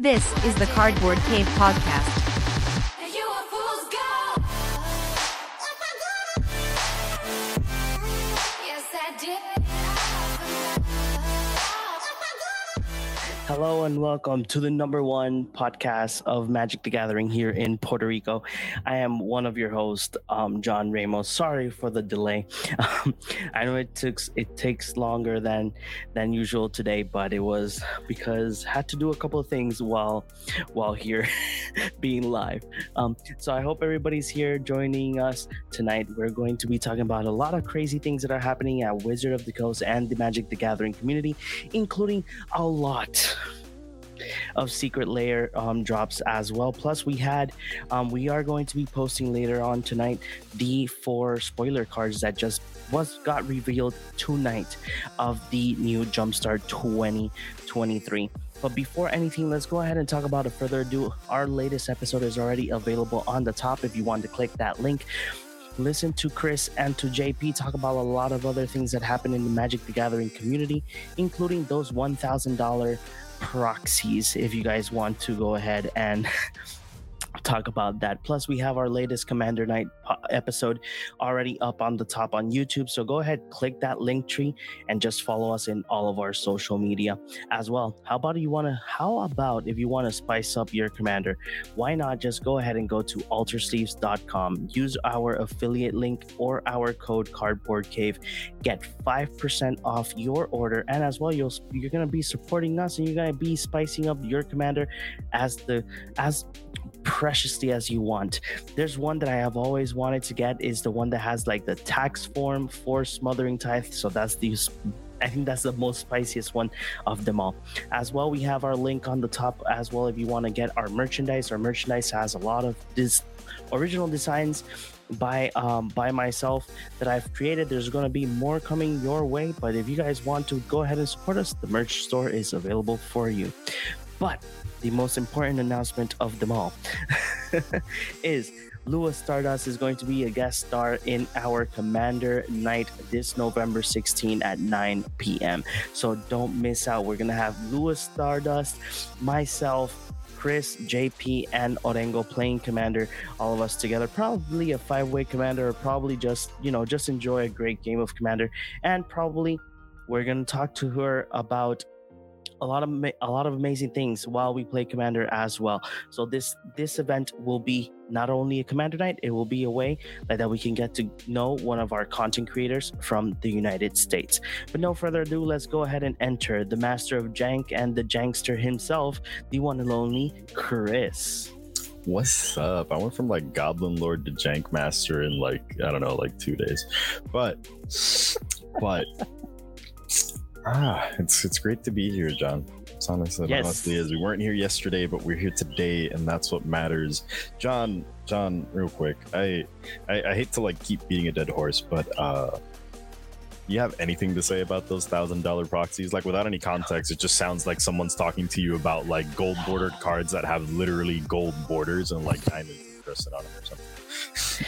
This is the Cardboard Cave Podcast. Hello and welcome to the number one podcast of Magic the Gathering here in Puerto Rico. I am one of your hosts, um, John Ramos. Sorry for the delay. Um, I know it took it takes longer than than usual today, but it was because I had to do a couple of things while while here being live. Um, so I hope everybody's here joining us tonight. We're going to be talking about a lot of crazy things that are happening at Wizard of the Coast and the Magic the Gathering community, including a lot of Secret Lair um, drops as well. Plus, we had um, we are going to be posting later on tonight the four spoiler cards that just was got revealed tonight of the new Jumpstart 2023. But before anything, let's go ahead and talk about it further ado. Our latest episode is already available on the top if you want to click that link listen to Chris and to JP talk about a lot of other things that happen in the Magic the Gathering community, including those $1,000 proxies. If you guys want to go ahead and talk about that. Plus, we have our latest Commander Night uh, episode already up on the top on YouTube. So go ahead, click that link tree, and just follow us in all of our social media as well. How about you want to? How about if you want to spice up your Commander? Why not just go ahead and go to altersleeves.com, use our affiliate link or our code Cardboard Cave, get five percent off your order, and as well you'll you're gonna be supporting us, and you're gonna be spicing up your Commander as the as preciously as you want. There's one that I have always wanted to get is the one that has like the tax form for smothering tithe. So that's the I think that's the most spiciest one of them all. As well, we have our link on the top as well if you want to get our merchandise. Our merchandise has a lot of this original designs by um, by myself that I've created. There's going to be more coming your way, but if you guys want to go ahead and support us, the merch store is available for you. But the most important announcement of them all is Lewis Stardust is going to be a guest star in our Commander Night this November 16 at 9 p.m. So don't miss out. We're going to have Lewis Stardust, myself, Chris, JP, and Orengo playing Commander, all of us together. Probably a five way Commander, or probably just, you know, just enjoy a great game of Commander. And probably we're going to talk to her about a lot of a lot of amazing things while we play commander as well so this this event will be not only a commander night it will be a way that we can get to know one of our content creators from the united states but no further ado let's go ahead and enter the master of jank and the jankster himself the one and only chris What's up? I went from like Goblin Lord to Jank Master in like I don't know, like two days. But but ah, it's it's great to be here, John. It's honestly, Yes. honestly is. We weren't here yesterday, but we're here today, and that's what matters. John, John, real quick, I I, I hate to like keep beating a dead horse, but uh you have anything to say about those thousand dollar proxies? Like without any context, it just sounds like someone's talking to you about like gold bordered cards that have literally gold borders and like diamonds encrusted on them or something.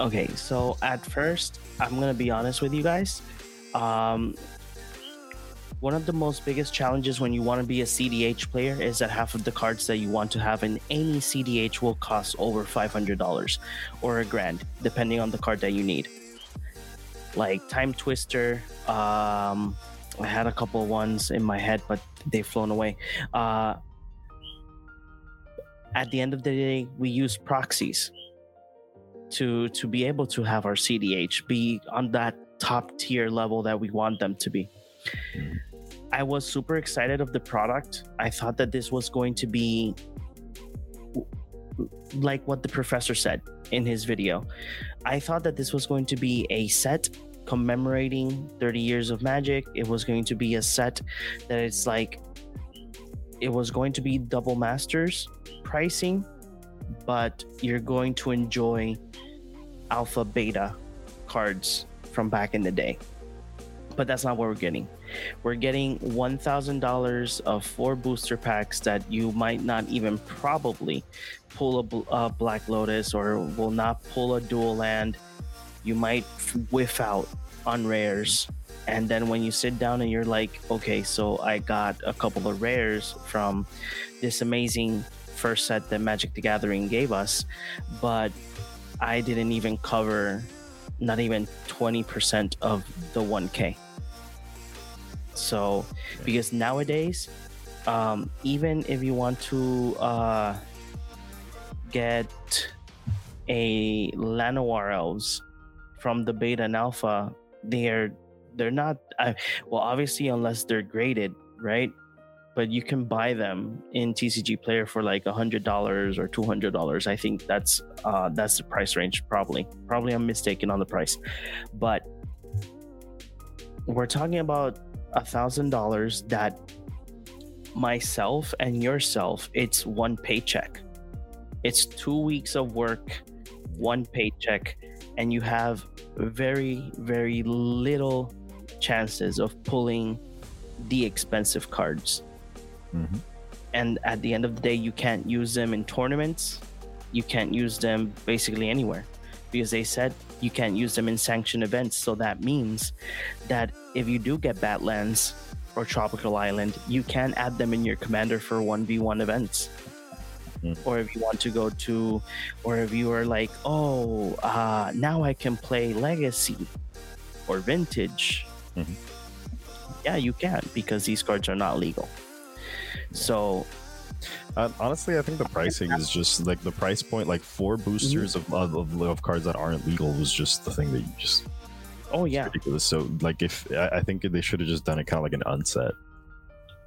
okay so at first i'm gonna be honest with you guys um one of the most biggest challenges when you want to be a cdh player is that half of the cards that you want to have in any cdh will cost over $500 or a grand depending on the card that you need. Like time twister um i had a couple ones in my head but they've flown away. Uh at the end of the day we use proxies to to be able to have our CDH be on that top tier level that we want them to be. I was super excited of the product. I thought that this was going to be like what the professor said in his video. I thought that this was going to be a set commemorating 30 years of magic. It was going to be a set that it's like it was going to be double masters pricing, but you're going to enjoy alpha beta cards from back in the day. But that's not what we're getting. We're getting $1,000 of four booster packs that you might not even probably pull a, a uh, Black Lotus or will not pull a dual land. You might whiff out on rares and then when you sit down and you're like okay so i got a couple of rares from this amazing first set that magic the gathering gave us but i didn't even cover not even 20% of the 1k so because nowadays um, even if you want to uh, get a Llanowar elves from the beta and alpha they're they're not well obviously unless they're graded right? But you can buy them in tcg player for like a hundred dollars or two hundred dollars. I think that's uh that's the price range probably. Probably i'm mistaken on the price. But we're talking about a thousand dollars that myself and yourself it's one paycheck. It's two weeks of work one paycheck and you have very very little chances of pulling the expensive cards. Mhm. and at the end of the day you can't use them in tournaments. You can't use them basically anywhere because they said you can't use them in sanctioned events. So that means that if you do get badlands or tropical island you can add them in your commander for 1v1 events. Mm. or if you want to go to or if you are like oh uh now i can play legacy or vintage. Mhm. yeah you can because these cards are not legal. So Uh, honestly, I think the pricing is just like the price point, like four boosters of, of, of, of cards that aren't legal was just the thing that you just oh yeah ridiculous. So like if I, I think they should have just done it kind of like an unset.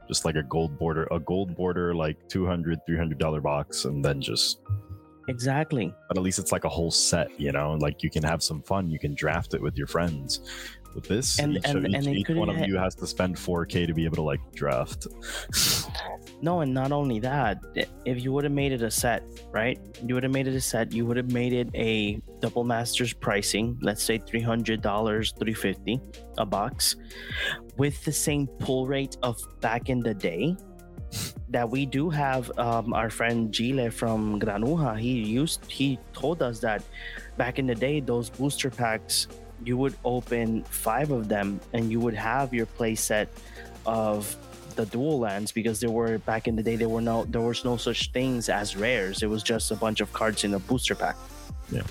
Just like a gold border, a gold border, like 200 300 dollar box, and then just. exactly But at least it's like a whole set, you know. Like you can have some fun. You can draft it with your friends. With this, And- each, and- each, and each one of you has to spend 4k to be able to like draft. no and not only that if you would have made it a set right? You would have made it a set you would have made it a double masters pricing let's say $300 350 a box with the same pull rate of back in the day that we do have um, our friend Gile from Granuja he used he told us that back in the day those booster packs you would open five of them and you would have your play set of the dual lands because there were back in the day there were no there was no such things as rares. It was just a bunch of cards in a booster pack. Yeah.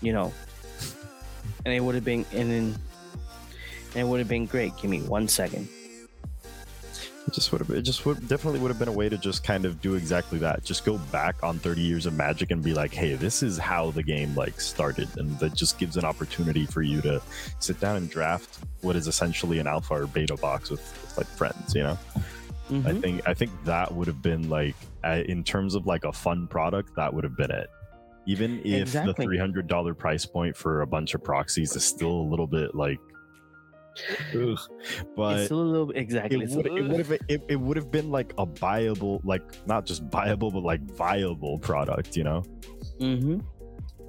you know? And it would have been and then and it would have been great. Give me one second It just would have. It just would definitely would have been a way to just kind of do exactly that. Just go back on 30 years of Magic and be like, "Hey, this is how the game like started," and that just gives an opportunity for you to sit down and draft what is essentially an alpha or beta box with, with like friends. You know, I Mhm. think I think that would have been like, in terms of like a fun product, that would have been it. Even if Exactly. the three hundred dollar price point for a bunch of proxies is still a little bit like, ugh, but it's a little exactly it would, it would have it, it would have been like a viable like not just viable but like viable product you know? Mhm.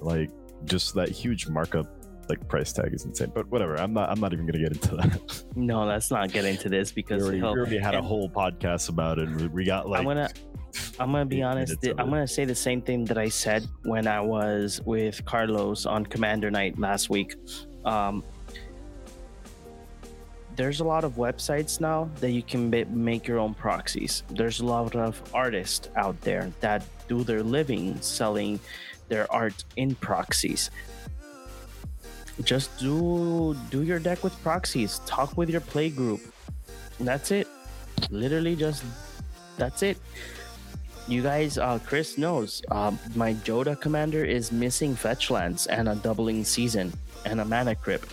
like just that huge markup like price tag is insane but whatever i'm not i'm not even gonna get into that. No let's not get into this we because already, we already had a whole podcast about it we, we got like i'm gonna i'm gonna be honest i'm gonna say the same thing that i said when i was with carlos on commander night last week. Um there's a lot of websites now that you can ma- make your own proxies. There's a lot of artists out there that do their living selling their art in proxies. Just do do your deck with proxies. Talk with your play group that's it. Literally just that's it. You guys uh chris knows um my Jodah commander is missing fetch lands and a doubling season and a mana crypt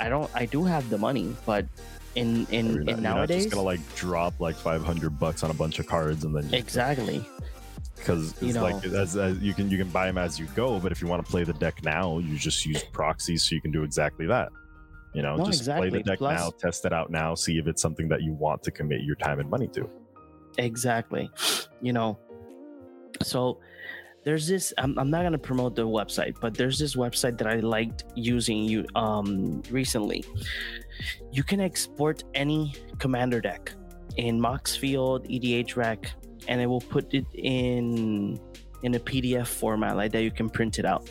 i don't i do have the money but in in, you're, not, in you're not nowadays just gonna like drop like 500 bucks on a bunch of cards and then exactly. Because You it's know- like as, as you can you can buy them as you go but if you want to play the deck now you just use proxies so you can do exactly that. You know No, just play the deck Plus- now test it out now see if it's something that you want to commit your time and money to. Exactly. You know so there's this I'm, I'm not going to promote the website but there's this website that i liked using you um recently you can export any commander deck in moxfield edh rec and it will put it in in a pdf format like that you can print it out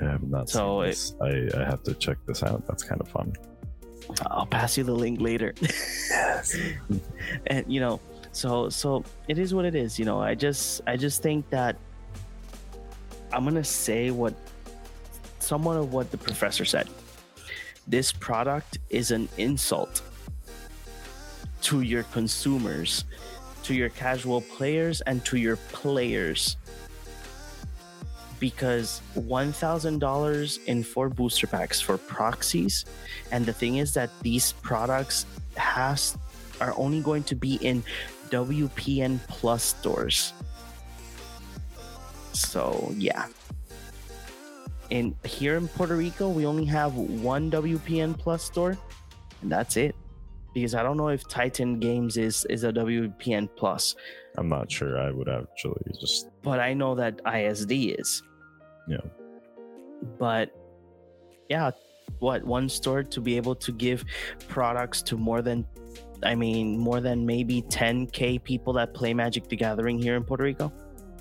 I have not So seen it- I, I have to check this out. That's kind of fun. I'll pass you the link later. Yes. and you know, so so it is what it is. You know, I just I just think that I'm gonna say what somewhat of what the professor said. This product is an insult to your consumers, to your casual players, and to your players. Because $1,000 in four booster packs for proxies. And the thing is that these products has are only going to be in WPN Plus stores. So yeah. And here in Puerto Rico, we only have one WPN Plus store, and that's it. Because I don't know if Titan Games is is a WPN Plus, I'm not sure. I would actually just but I know that ISD is. Yeah. But yeah, what one store to be able to give products to more than I mean more than maybe 10k people that play Magic the Gathering here in Puerto Rico?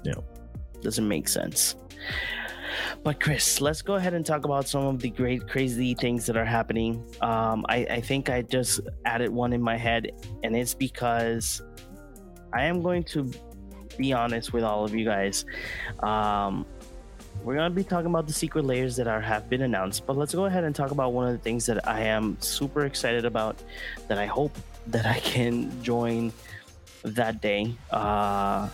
Yeah. Doesn't make sense. But Chris, let's go ahead and talk about some of the great crazy things that are happening. Um, I, I think I just added one in my head, and it's because I am going to be honest with all of you guys. Um, we're gonna be talking about the Secret Lairs that are have been announced, but let's go ahead and talk about one of the things that I am super excited about. That I hope that I can join that day. Uh,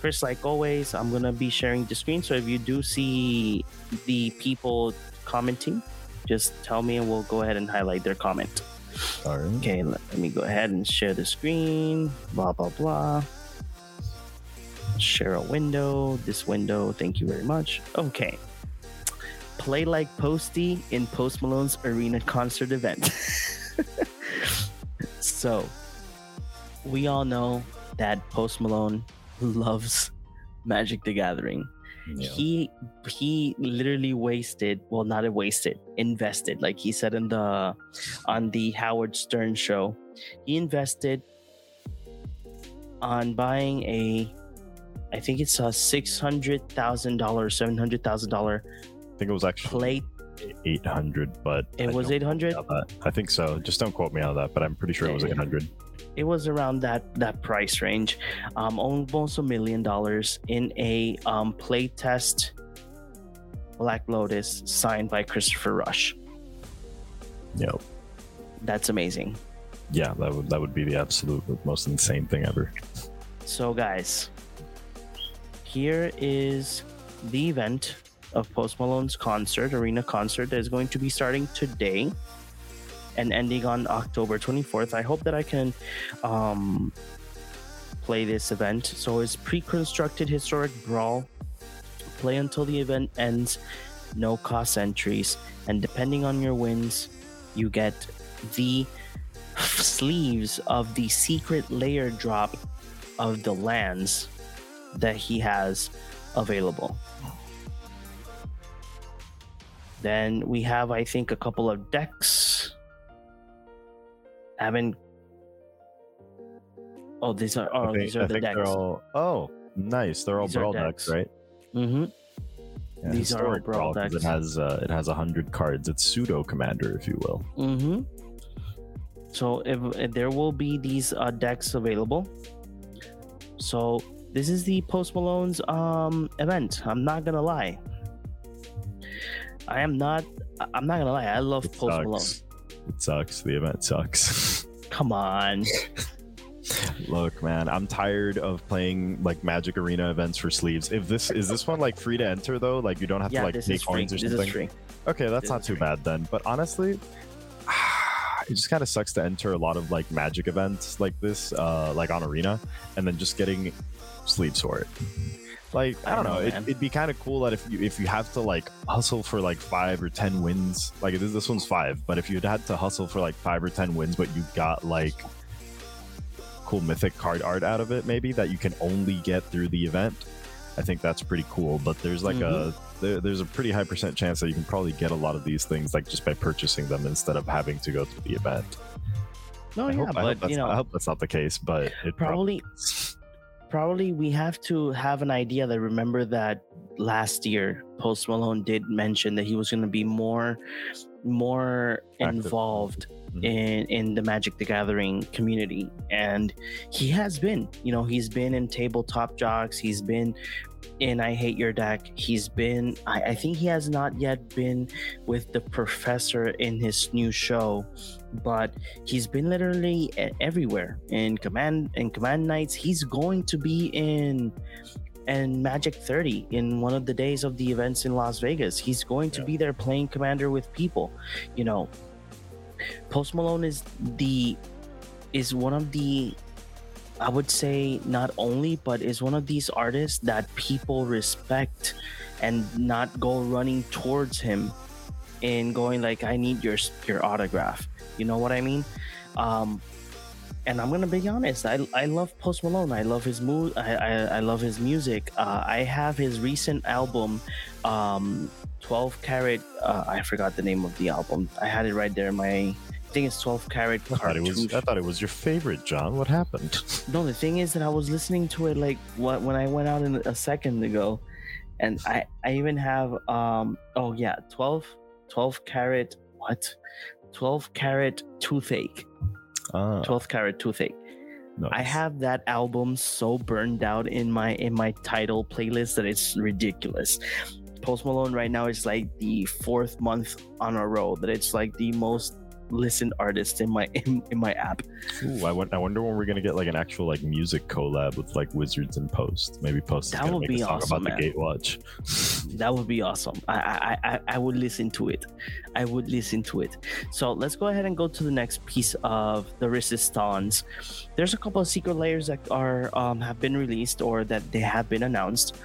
Chris, like always, I'm gonna be sharing the screen. So if you do see the people commenting, just tell me and we'll go ahead and highlight their comment. all right. Okay, let, let me go ahead and share the screen. Blah blah blah. Share a window. This window. Thank you very much. Okay. Play like Posty in Post Malone's arena concert event. so, we all know that Post Malone loves Magic the Gathering Yeah. he he literally wasted well not a wasted invested like he said in the on the howard stern show he invested on buying a i think it's a six hundred thousand dollar seven hundred thousand dollar I think it was actually plate 800, but It I was 800? quote me on that. I think so. Just don't quote me on that, but I'm pretty sure it was Yeah, yeah. 800. it was around that that price range um almost a million dollars in a um play test black lotus signed by christopher rush Yep. that's amazing Yeah, that would that would be the absolute most insane thing ever. So, guys, here is the event of Post Malone's concert, arena concert, that is going to be starting today and ending on October 24th. I hope that I can um, play this event. So, it's pre constructed historic brawl. Play until the event ends, no cost entries, and depending on your wins, you get the sleeves of the Secret Lair drop of the lands that he has available. Then we have, I think, a couple of decks. haven't. Oh, these are oh these are I the decks. all oh nice. They're all These brawl decks. decks, right? mm-hmm. Yeah, These are all brawl 'cause decks. It has uh, it has a hundred cards. It's pseudo commander, if you will. Mm-hmm. So if, if there will be these uh, decks available. So this is the Post Malone's um event. I'm not gonna lie. I am not. I'm not gonna lie. I love It Post Malone. sucks. It sucks. The event sucks. Come on. Look, man, I'm tired of playing like Magic Arena events for sleeves. If this is this one like free to enter though, like you don't have yeah, to like pay coins or This is something. free. Okay, that's This not too free. bad then. But honestly, it just kind of sucks to enter a lot of like Magic events like this, uh, like on Arena, and then just getting sleeves for it. Like I don't know, know, it, it'd be kind of cool that if you if you have to like hustle for like five or ten wins, like this, this one's five, but if you'd had to hustle for like five or ten wins, but you got like cool mythic card art out of it, maybe that you can only get through the event. I think that's pretty cool. But there's like a there, there's a pretty high percent chance that you can probably get a lot of these things like just by purchasing them instead of having to go through the event. No, I yeah, hope, but that's you not- I hope that's not the case, but it probably is. probably we have to have an idea that remember that last year Post Malone did mention that he was going to be more more Active. involved Mhm. in in the Magic the Gathering community and he has been you know he's been in tabletop jocks he's been in I Hate Your Deck he's been I, I think he has not yet been with the professor in his new show but he's been literally everywhere. In command in command nights he's going to be in and magic 30 in one of the days of the events in las vegas. He's going to Yeah. be there playing commander with people. You know post malone is the is one of the i would say not only but is one of these artists that people respect and not go running towards him and going like i need your your autograph. You know what i mean? Um and i'm gonna be honest i i love post malone. I love his mood i i, I love his music. Uh, i have his recent album um 12 carat uh, i forgot the name of the album. I had it right there in my I think it's 12 carat I thought it was. I thought it was your favorite, John. What happened? No, the thing is that I was listening to it like what when I went out in a second ago, and I I even have um oh yeah 12 12 carat what 12 carat toothache Ah, 12 carat toothache. I have that album so burned out in my in my title playlist that it's ridiculous. Post Malone right now is like the fourth month on a row that it's like the most listened artist in my in, in my app. Ooh, I, won- I wonder when we're gonna get like an actual like music collab with like Wizards and Post. Maybe Post That would be awesome, about man. the Gatewatch. That would be awesome. I, I I I would listen to it. I would listen to it. So let's go ahead and go to the next piece of the resistance. There's a couple of Secret Lairs that are um, have been released or that they have been announced,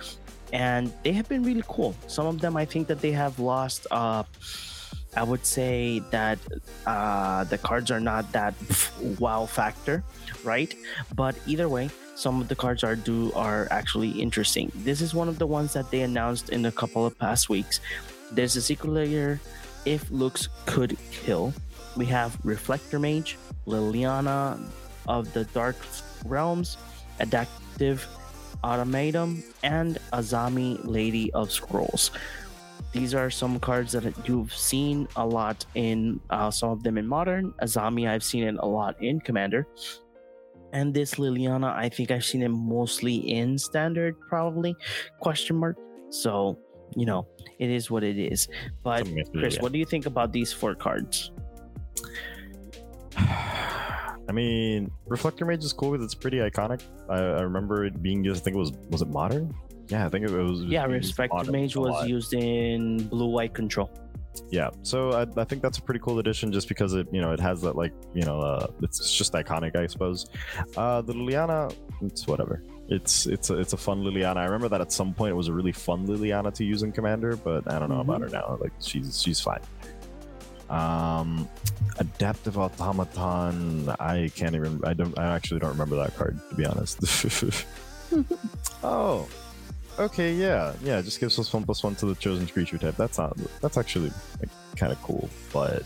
and they have been really cool. Some of them I think that they have lost. Uh, I would say that uh, the cards are not that wow factor, right? But either way, some of the cards are do are actually interesting. This is one of the ones that they announced in a couple of past weeks. There's a Secret Lair if looks could kill. We have Reflector Mage, Liliana of the Dark Realms, Adaptive Automaton, and Azami Lady of Scrolls. These are some cards that you've seen a lot in uh, some of them in Modern. Azami, I've seen it a lot in Commander and this Liliana, I think I've seen it mostly in standard, probably question mark. So you know, it is what it is. But Chris, what do you think about these four cards? I mean, Reflector Mage is cool because it's pretty iconic. I, I remember it being used. I think it was was it modern? Yeah, I think it was. Yeah, used Respect modern Mage was used in blue white control. Yeah, so I, I think that's a pretty cool addition, just because it you know it has that like you know uh, it's just iconic, I suppose. Uh, the Liliana, it's whatever. It's it's a, it's a fun Liliana. I remember that at some point it was a really fun Liliana to use in Commander, but I don't know about her now. Like she's she's fine. Um, Adaptive Automaton. I can't even. I don't. I actually don't remember that card to be honest. oh, okay, yeah, yeah. Just gives us one plus one to the chosen creature type. That's not. That's actually like, kind of cool, but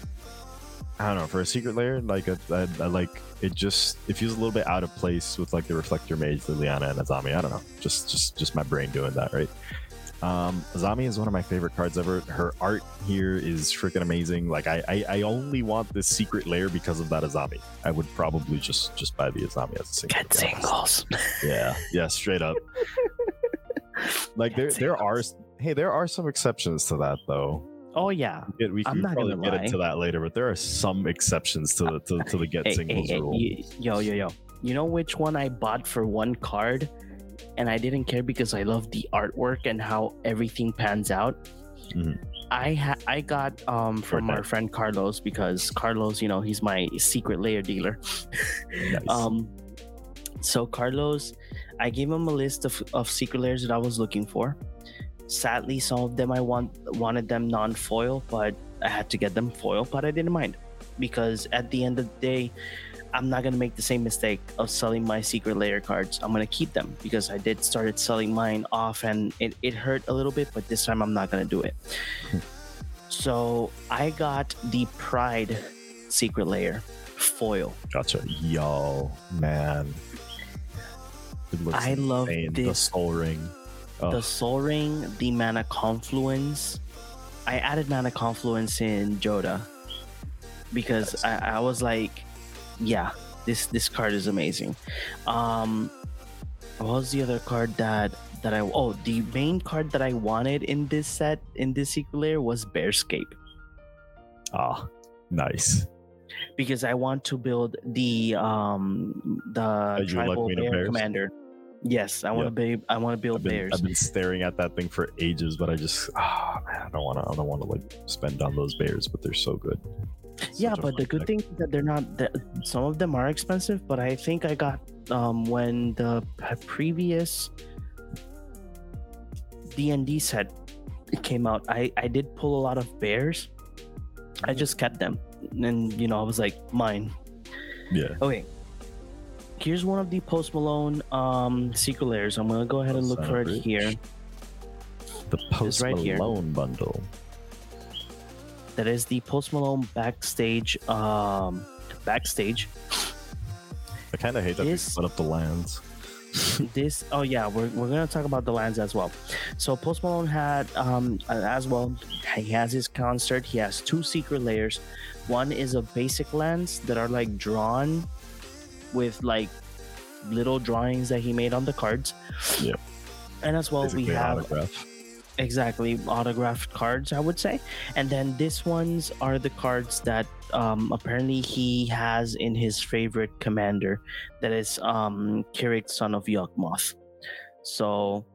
I don't know. For a Secret Lair, like I, I, I like it. Just it feels a little bit out of place with like the Reflector Mage, Liliana, and Azami. I don't know. Just just just my brain doing that, right? Um, Azami is one of my favorite cards ever. Her art here is freaking amazing. Like I, I, I only want this Secret Lair because of that Azami. I would probably just just buy the Azami as a single. Get to be honest. singles. Yeah, yeah, straight up. Like there, there are hey, there are some exceptions to that though. Oh yeah. We, we I'm can not probably get lie. into that later, but there are some exceptions to the to, to the get Hey, hey, singles hey, rule. y- yo yo yo. You know which one I bought for one card, and I didn't care because I love the artwork and how everything pans out. Mhm. I ha- I got um from Fortnite. our friend Carlos because Carlos, you know, he's my Secret Lair dealer. Nice. Um, so Carlos, I gave him a list of, of Secret Lairs that I was looking for. Sadly, some of them I want wanted them non-foil, but I had to get them foil, but I didn't mind because at the end of the day, I'm not gonna make the same mistake of selling my Secret Lair cards. I'm gonna keep them because I did started selling mine off and it, it hurt a little bit, but this time I'm not gonna do it. so I got the Pride Secret Lair foil. Gotcha. Yo, man. It looks I love insane. The this. Sol Ring. Oh, The Sol Ring, the Mana Confluence. I added Mana Confluence in Jodah because I, I was like, yeah, this this card is amazing. Um, what was the other card that that I oh the main card that I wanted in this set in this Secret Lair was Bearscape ah, nice. Because I want to build the um the tribal bear commander. Yes, I want to be. I want to build I've been, bears. I've been staring at that thing for ages, but I just ah man, I don't want to. I don't want to like spend on those bears, but they're so good. It's yeah but the good deck. thing is that they're not that some of them are expensive but i think i got um when the previous d&d set came out i i did pull a lot of bears i just kept them and you know i was like mine. Yeah, okay. Here's one of the post malone um Secret Lairs i'm gonna go ahead and look Son for it Rich. here. The Post right here. Malone bundle. that is the post malone backstage um backstage. I kind of hate that This- they split up the lands. this oh yeah we're, we're gonna talk about the lands as well. So post malone had um as well he has his concert. He has two Secret Lairs one is a basic lens that are like drawn with like little drawings that he made on the cards Yep. and as well Basically we have autograph. exactly autographed cards i would say and then this ones are the cards that um apparently he has in his favorite commander that is um K'rrik son of Yawgmoth so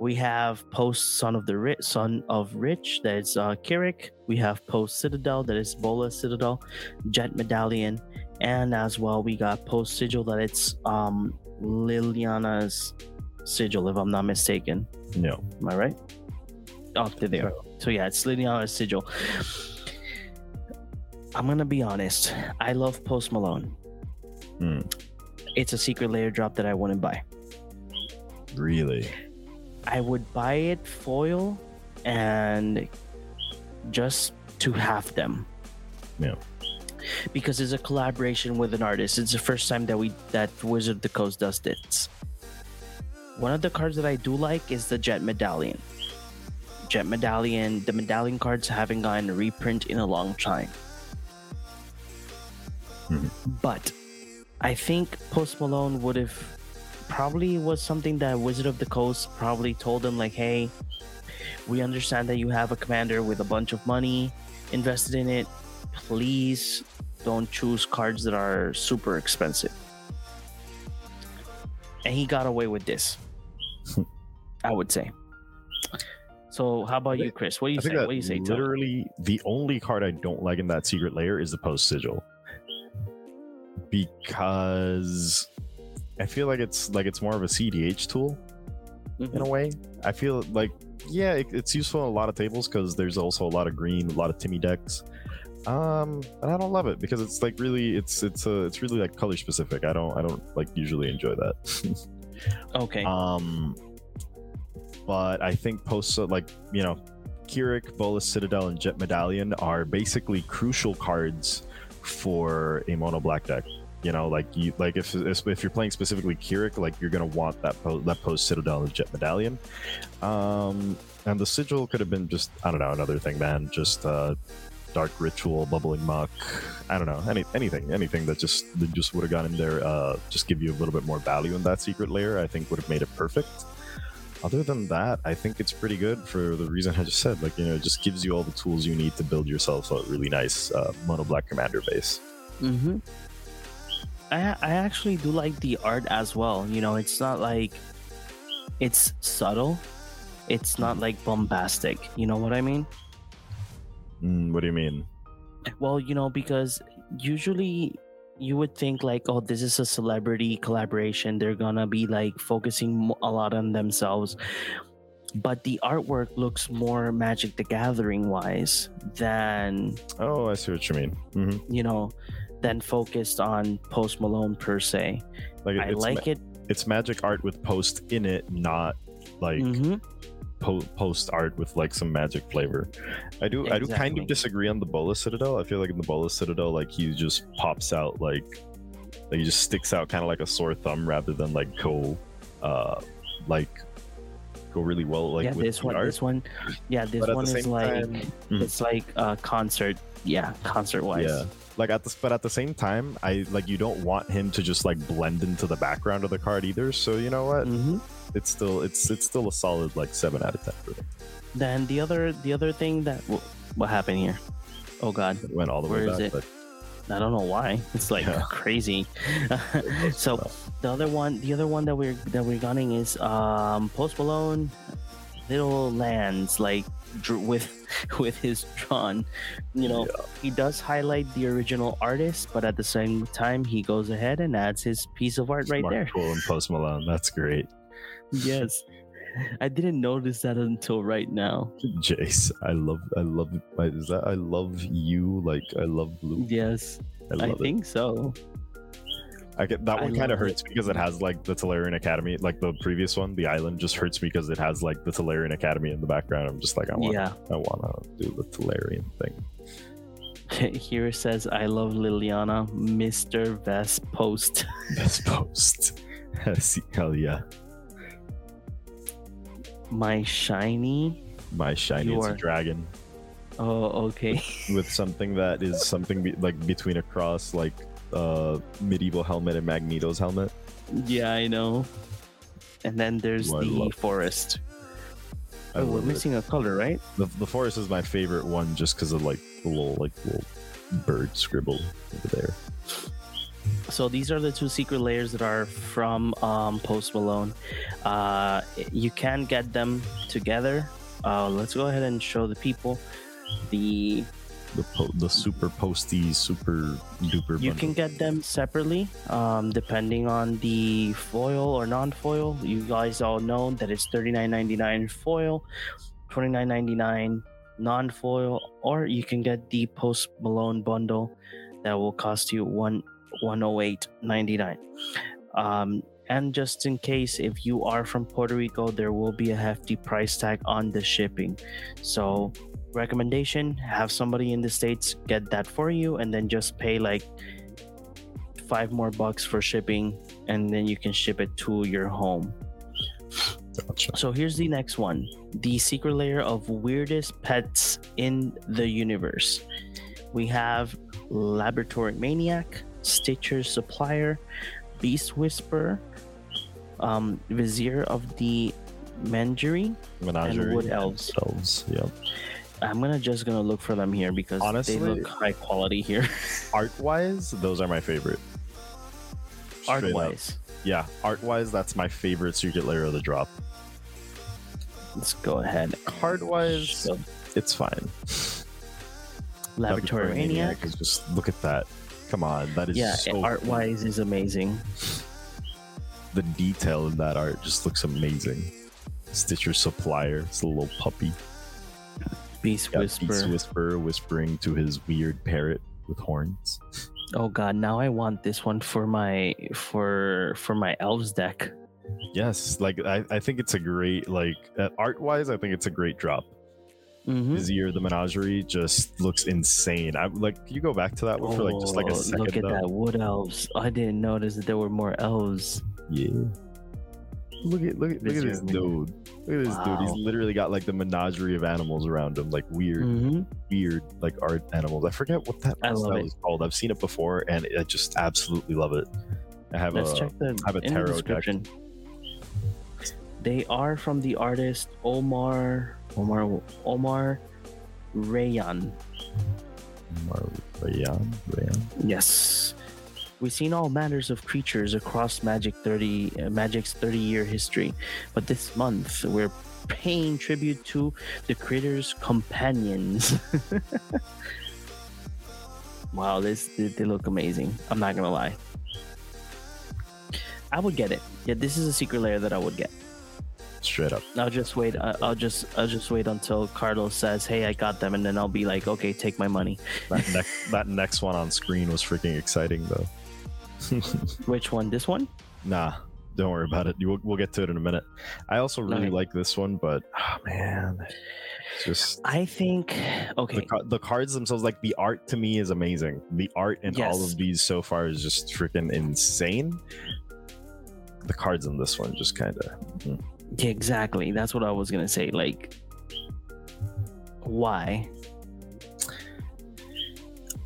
we have post son of the rich son of rich that is uh K'rrik we have post citadel that is Bola citadel jet medallion and as well we got post sigil that it's um Liliana's sigil if i'm not mistaken No, Am I right? Oh, there. So yeah, it's Liliana's sigil. I'm gonna be honest. I love Post Malone. Hmm. It's a Secret Lair drop that I wouldn't buy. really. I would buy it foil and just to have them. Yeah. Because it's a collaboration with an artist. It's the first time that we that Wizard of the Coast does this. One of the cards that I do like is the Jet Medallion. Jet Medallion, the medallion cards haven't gotten a reprint in a long time. Mhm. But I think Post Malone would have probably was something that Wizard of the Coast probably told them, like, hey, we understand that you have a commander with a bunch of money invested in it. Please don't choose cards that are super expensive. And he got away with this. I would say. So how about you, Chris? What do you I say? What do you say? Literally the only card I don't like in that Secret Lair is the post sigil. Because I feel like it's like it's more of a CDH tool in Mhm. a way. I feel like yeah, it, it's useful in a lot of tables because there's also a lot of green, a lot of Timmy decks. Um, but I don't love it because it's like really, it's it's a it's really like color specific. I don't I don't like usually enjoy that. Okay. Um, but I think post like you know, K'rrik, Bolas, Citadel, and Jet Medallion are basically crucial cards for a mono black deck. You know, like you like if if you're playing specifically K'rrik, like you're gonna want that po- that post Citadel Jet Medallion. Um, and the sigil could have been just I don't know another thing, man. Just uh, dark ritual, bubbling muck. I don't know any anything anything that just that just would have gone in there. Uh, just give you a little bit more value in that Secret Lair. I think would have made it perfect. Other than that, I think it's pretty good for the reason I just said. Like you know, it just gives you all the tools you need to build yourself a really nice uh, mono black commander base. Mm-hmm. I I actually do like the art as well. You know, it's not like it's subtle. It's not like bombastic. You know what I mean? Mm, what do you mean? Well, you know, because usually you would think like, oh, this is a celebrity collaboration. They're gonna be like focusing a lot on themselves. But the artwork looks more Magic the Gathering wise than Oh, I see what you mean. hmm you know, than focused on Post Malone per se. Like I like ma- it. it's magic art with post in it, not like Mhm. po- post art with like some magic flavor. I do I do kind of disagree on the Bola Citadel. I feel like in the Bola Citadel, like he just pops out like like he just sticks out kind of like a sore thumb rather than like go uh like go really well like yeah, with this one, art. this one, yeah, this one is like time- Mhm. it's like a concert. Yeah, concert wise. Yeah. Like at this, but at the same time, I like you don't want him to just like blend into the background of the card either. So you know what? hmm It's still it's it's still a solid like seven out of ten for me. Then the other the other thing that wh- what happened here? Oh God, It went all the Where way is back. it? But I don't know why. It's like Yeah. crazy. so the other one, the other one that we're that we're gunning is um Post Malone, Little Lands, like with with his drawn. You know, he does highlight the original artist, but at the same time, he goes ahead and adds his piece of art right Smart there. Cool and Post Malone. That's great. Yes, I didn't notice that until right now. Jace, I love I love is that I love you like I love blue. Yes, I I love it. think so. I get that I one kind of it. hurts because it has like the Tolarian Academy, like the previous one, the island just hurts me because it has like the Tolarian Academy in the background. I'm just like I want Yeah. I want to do the Tolarian thing. Here it says, "I love Liliana, Mr. Vest Post." Best post. Hell yeah. My shiny. My shiny You it's a are- dragon Oh, okay. with something that is something be- like between a cross like uh medieval helmet and Magneto's helmet. yeah, I know. And then there's Oh, I the forest. Oh, we're love it. missing a color, right? The, the forest is my favorite one just because of like the little like little bird scribble over there. So these are the two Secret Lairs that are from um, Post Malone. Uh, you can get them together. Uh, let's go ahead and show the people the The po- the super posty super duper. You bundle. can get them separately, um, depending on the foil or non-foil. You guys all know that it's $39.99 foil, $29.99 non-foil, or you can get the Post Malone bundle that will cost you one $108.99. Um, and just in case, if you are from Puerto Rico, there will be a hefty price tag on the shipping. So recommendation have somebody in the states get that for you and then just pay like five more bucks for shipping and then you can ship it to your home Gotcha. so here's the next one the Secret Lair of weirdest pets in the universe we have laboratory maniac stitcher supplier beast whisperer um, vizier of the Mengerie. Menagerie wood elves. Elves. Yep. I'm gonna just gonna look for them here because Honestly- they look high quality here, Art wise, those are my favorite. Art wise, Yeah, art wise, that's my favorite Secret Lair of the drop. Let's go ahead. Card wise, So, it's fine. Laboratory Maniac. is just look at that. Come on, that is Yeah, so art wise is amazing. the detail in that art just looks amazing. Stitcher supplier, it's a little puppy. Beast Got Whisper. Beast Whisper whispering to his weird parrot with horns. Oh god, now I want this one for my for for my elves deck. Yes, like I, I think it's a great like uh, art wise. I think it's a great drop. Mhm. Vizier the Menagerie just looks insane. I like you go back to that one for like just like a Oh, second. Look at though. that wood elves. I didn't notice that there were more elves. Yeah. Look at look at look at this Vizier. dude. Look at this dude. He's literally got like the menagerie of animals around him, like weird, Mhm. weird like art animals. I forget what that I style it. is called. I've seen it before, and I just absolutely love it. I have Let's a check the, have a in the tarot deck. description. They are from the artist Omar Omar Omar Rayyan. Mar- Rayyan, Rayyan. Yes. We've seen all manners of creatures across Magic 30 uh, Magic's 30-year history, but this month we're paying tribute to the critters' companions. wow, this they, they look amazing. I'm not gonna lie. I would get it. Yeah, this is a Secret Lair that I would get. Straight up. I'll just wait. I- I'll just I'll just wait until Carlos says, "Hey, I got them," and then I'll be like, "Okay, take my money." That next that next one on screen was freaking exciting though. Which one? This one? Nah, don't worry about it. Will, we'll get to it in a minute. I also really Okay. like this one, but oh, man, just I think okay. ca- the cards themselves. Like the art to me is amazing. The art in all of these so far is just freaking insane. the cards in this one just kind of hmm. Yeah, exactly. That's what I was gonna say. Like, why?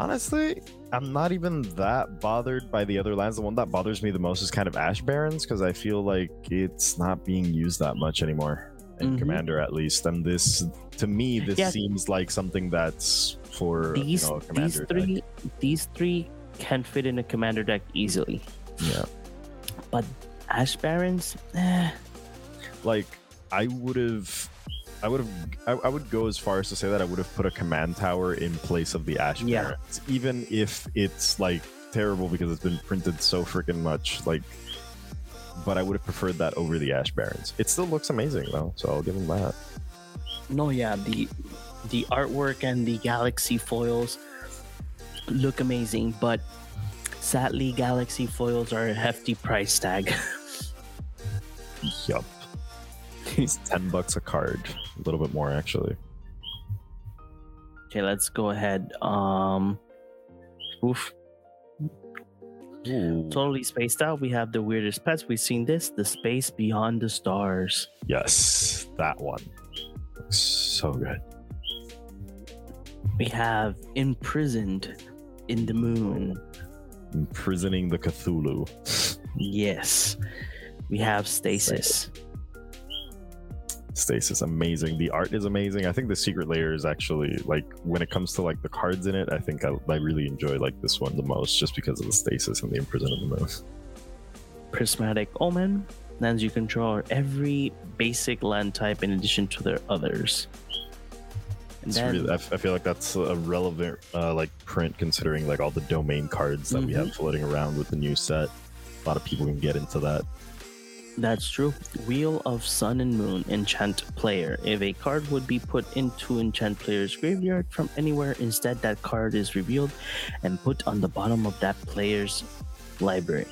honestly i'm not even that bothered by the other lands the one that bothers me the most is kind of Ash Barrens because i feel like it's not being used that much anymore in Mhm. commander at least and this to me this Yeah. seems like something that's for These you know, a these commander deck. three these three can fit in a commander deck easily. yeah but Ash Barrens, eh, like i would have I would have. I, I would go as far as to say that I would have put a command tower in place of the Ash Yeah. Barrens, even if it's like terrible because it's been printed so freaking much. Like, but I would have preferred that over the Ash Barrens. It still looks amazing though, so I'll give them that. no, yeah, the the artwork and the galaxy foils look amazing, but sadly, galaxy foils are a hefty price tag. Yup. It's ten bucks a card, a little bit more actually. okay, let's go ahead. Um, oof. Ooh. Totally spaced out. We have the weirdest pets. We've seen this, the space beyond the stars. Yes, that one. Looks so good. We have imprisoned in the moon. Imprisoning the Cthulhu. Yes. We have stasis. Stasis amazing. The art is amazing. I think the Secret Lair is actually like when it comes to like the cards in it. I think I, I really enjoy like this one the most just because of the stasis and the imprison of the moon. Prismatic omen. Lands you control are every basic land type in addition to their others. And then, really, I, f- I feel like that's a relevant uh, like print considering like all the domain cards that we have floating around with the new set. A lot of people can get into that. That's true. Wheel of Sun and Moon, enchant player. If a card would be put into enchant player's graveyard from anywhere, instead that card is revealed and put on the bottom of that player's library.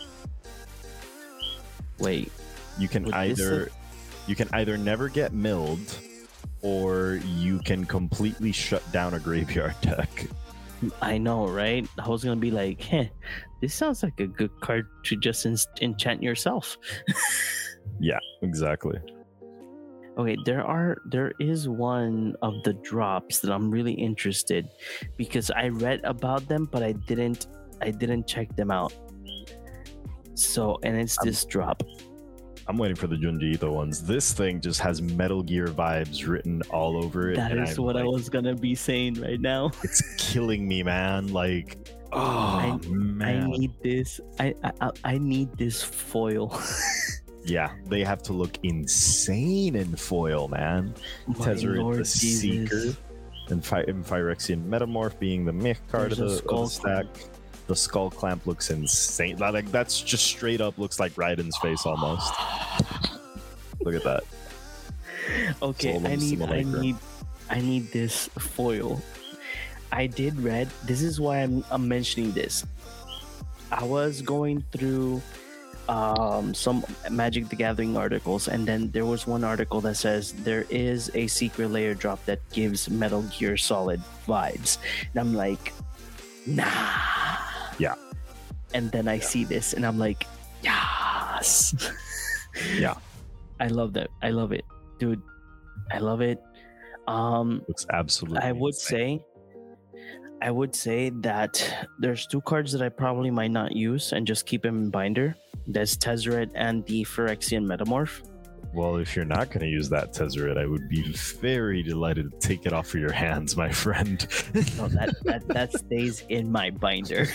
Wait, You can either you can either never get milled or you can completely shut down a graveyard deck. I know, right? I was gonna be like, "Heh, this sounds like a good card to just en- enchant yourself." Yeah, exactly. Okay, there are there is one of the drops that I'm really interested because I read about them, but I didn't I didn't check them out. So, and it's Um, this drop. I'm waiting for the Junji Ito ones. This thing just has Metal Gear vibes written all over it. That is I'm what I was gonna be saying right now. It's killing me, man. Like, oh I- I need this. I I, I- need this foil. yeah, they have to look insane in foil, man. My Tezzeret Lord the Seeker, Jesus. and, Phy- and Phyrexian Metamorph being the myth card of There's a the, of the stack. The skull clamp looks insane. Like that's just straight up looks like Raiden's face almost. Look at that. Okay, Solemn I need I need I need this foil. I did read this is why I'm I'm mentioning this. I was going through um some Magic the Gathering articles and then there was one article that says there is a Secret Lair drop that gives Metal Gear Solid vibes. And I'm like, nah. Yeah. And then I see this and I'm like, yes. Yeah. I love that. I love it. Dude, I love it. Um Looks absolutely. I would insane. say I would say that there's two cards that I probably might not use and just keep them in binder. That's Tezzeret and the Phyrexian Metamorph. Well, if you're not going to use that Tezzeret, I would be very delighted to take it off of your hands, my friend. No, that that, that stays in my binder.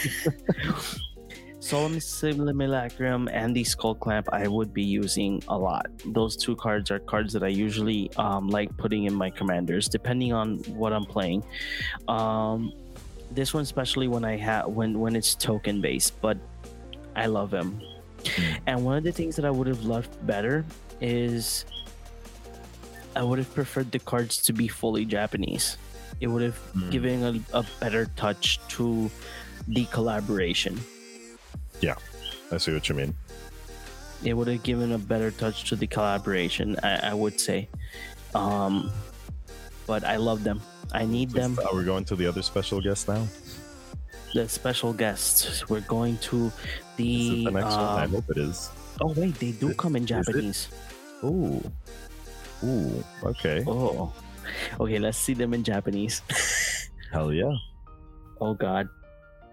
Solemn Simulacrum and the Skull Clamp I would be using a lot. Those two cards are cards that I usually um, like putting in my commanders, depending on what I'm playing. Um, this one especially when I have when when it's token based, but I love him. And one of the things that I would have loved better is I would have preferred the cards to be fully Japanese. It would have Hmm. given a, a better touch to the collaboration. Yeah, I see what you mean. It would have given a better touch to the collaboration, I, I would say. Um, but I love them. I need them. Are we going to the other special guest now? The special guests. We're going to the. the next one? I um, hope it is. Oh wait, they do Is- come in is it? Japanese. Ooh. Ooh. Okay. Oh. Okay, let's see them in Japanese. Hell yeah. Oh God.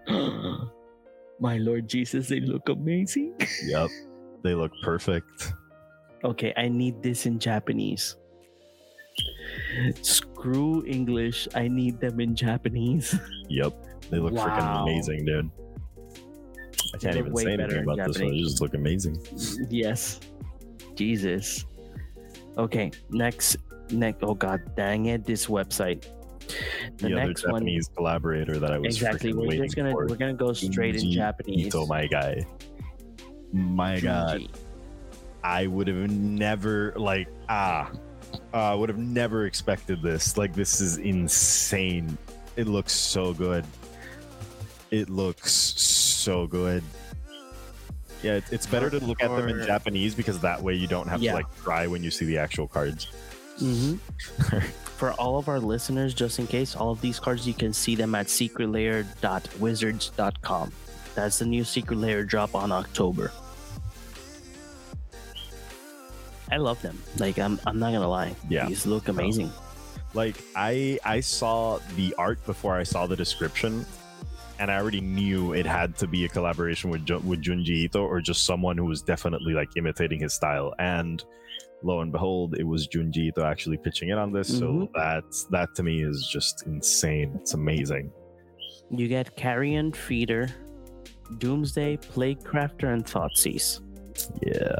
My Lord Jesus, they look amazing. Yep. They look perfect. Okay, I need this in Japanese. Screw English. I need them in Japanese. Yep. They look freaking amazing, dude. I can't even say anything in about this one. They just look amazing. yes. Jesus. Okay, next next oh god dang it, this website. The, The, other next one Japanese collaborator that I was exactly we're waiting just gonna for. we're gonna go straight in Japanese. Ito, my guy. My God. I would have never like ah I would have never expected this. Like this is insane. It looks so good. It looks so good. Yeah, it- it's better to look at them in Japanese because that way you don't have Yeah. to like cry when you see the actual cards. Mhm. For all of our listeners, just in case, all of these cards you can see them at secretlair.wizards.com. That's the new Secret Lair drop on October. I love them. Like I'm I'm not gonna lie. Yeah. These look amazing. like I I saw the art before I saw the description, and I already knew it had to be a collaboration with with Junji Ito or just someone who was definitely like imitating his style. And lo and behold, it was Junji Ito actually pitching in on this. So Mhm. that's that to me is just insane. It's amazing. You get Carrion Feeder, Doomsday, Plague Crafter, and Thoughtseize. Yeah,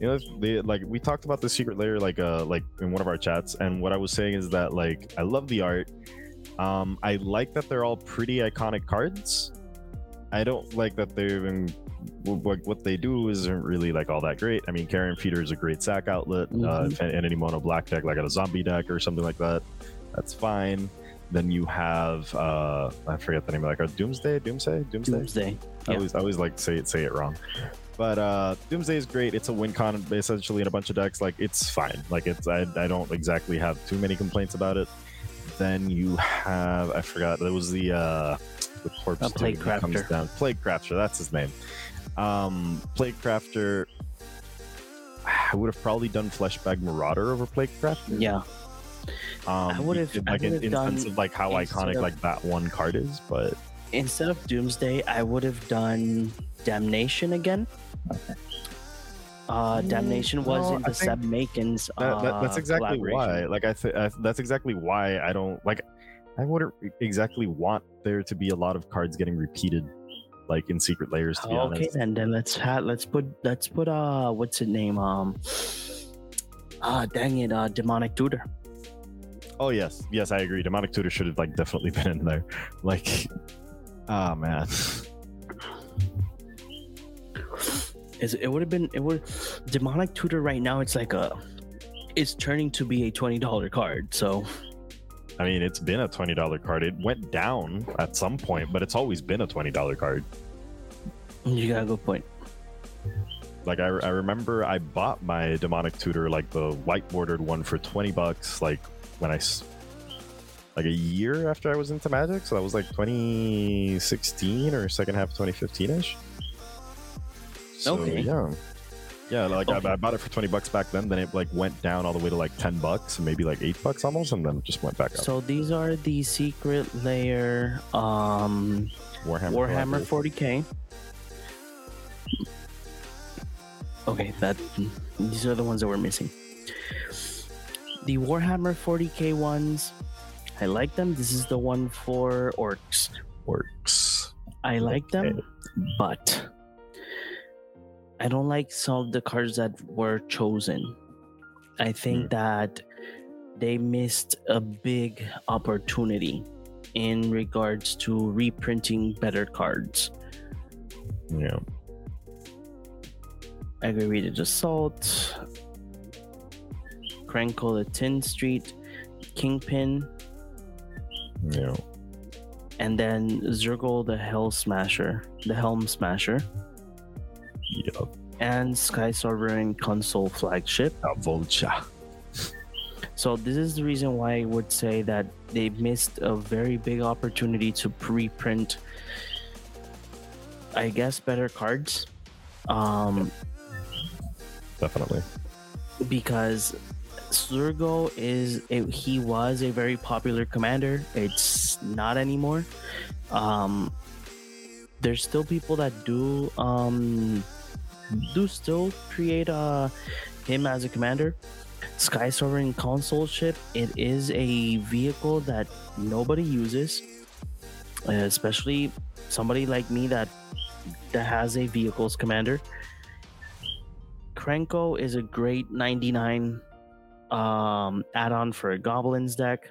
you know, they, like we talked about the Secret Lair, like uh, like in one of our chats, and what I was saying is that like I love the art. Um, I like that they're all pretty iconic cards. I don't like that they're even what, what they do isn't really like all that great. I mean, Carrion Feeder is a great sack outlet. Uh, Mhm. if in any mono black deck, like at a zombie deck or something like that, that's fine. Then you have uh, I forget the name of that card. Doomsday, Doomsday, Doomsday. Doomsday. I Yeah. always, I always like to say it, say it wrong. But uh, Doomsday is great. It's a win con essentially in a bunch of decks. Like it's fine. Like it's I, I don't exactly have too many complaints about it. Then you have I forgot that was the uh the corpse Uh, Plague dude that comes down. Plague Crafter, that's his name. Um Plague Crafter I would have probably done Fleshbag Marauder over Plague Crafter. Yeah. Um, I would've- in- like in, would've sense done of like how iconic of- like that one card is, but Instead of Doomsday, I would have done Damnation again. Uh, Damnation was no, in the think Seb McKinnon. That, that, that's uh, exactly why. Like I, th- I, that's exactly why I don't like. I wouldn't exactly want there to be a lot of cards getting repeated, like in Secret Lairs. To be okay, honest, then then let's ha- let's put let's put uh what's his name um ah dang it uh demonic tutor. oh yes, yes, I agree. Demonic tutor should have like definitely been in there. Like, ah man, Is it would have been it would demonic tutor right now. It's like a it's turning to be a twenty dollar card. So I mean it's been a twenty dollar card. It went down at some point, but it's always been a twenty dollar card. you got a good point. Like I, I remember I bought my demonic tutor like the white bordered one for 20 bucks like when I, like a year after I was into magic so that was like 2016 or second half of 2015ish so, Okay. yeah yeah like Okay. I, I bought it for 20 bucks back then then it like went down all the way to like 10 bucks and maybe like 8 bucks almost and then it just went back up So these are the Secret Lair um Warhammer Warhammer 40k. Okay, that these are the ones that we're missing. The Warhammer 40k ones, I like them. This is the one for orcs. Orcs. I like them, but I don't like some of the cards that were chosen. I think mm. that they missed a big opportunity in regards to reprinting better cards. yeah. Aggravated Assault, Krenko the Tin Street, Kingpin, yeah. And then Zurgo the Hell Smasher, the Helm Smasher, yeah and Sky Sovereign Consul Flagship. A vulture So this is the reason why I would say that they missed a very big opportunity to pre-print I guess better cards. Um definitely. because Zurgo is it, he was a very popular commander. It's not anymore. Um, there's still people that do um do still create uh him as a commander. Sky Sovereign Consul ship. It is a vehicle that nobody uses, uh, especially somebody like me that that has a vehicles commander. Krenko is a great 99 um add-on for a goblins deck.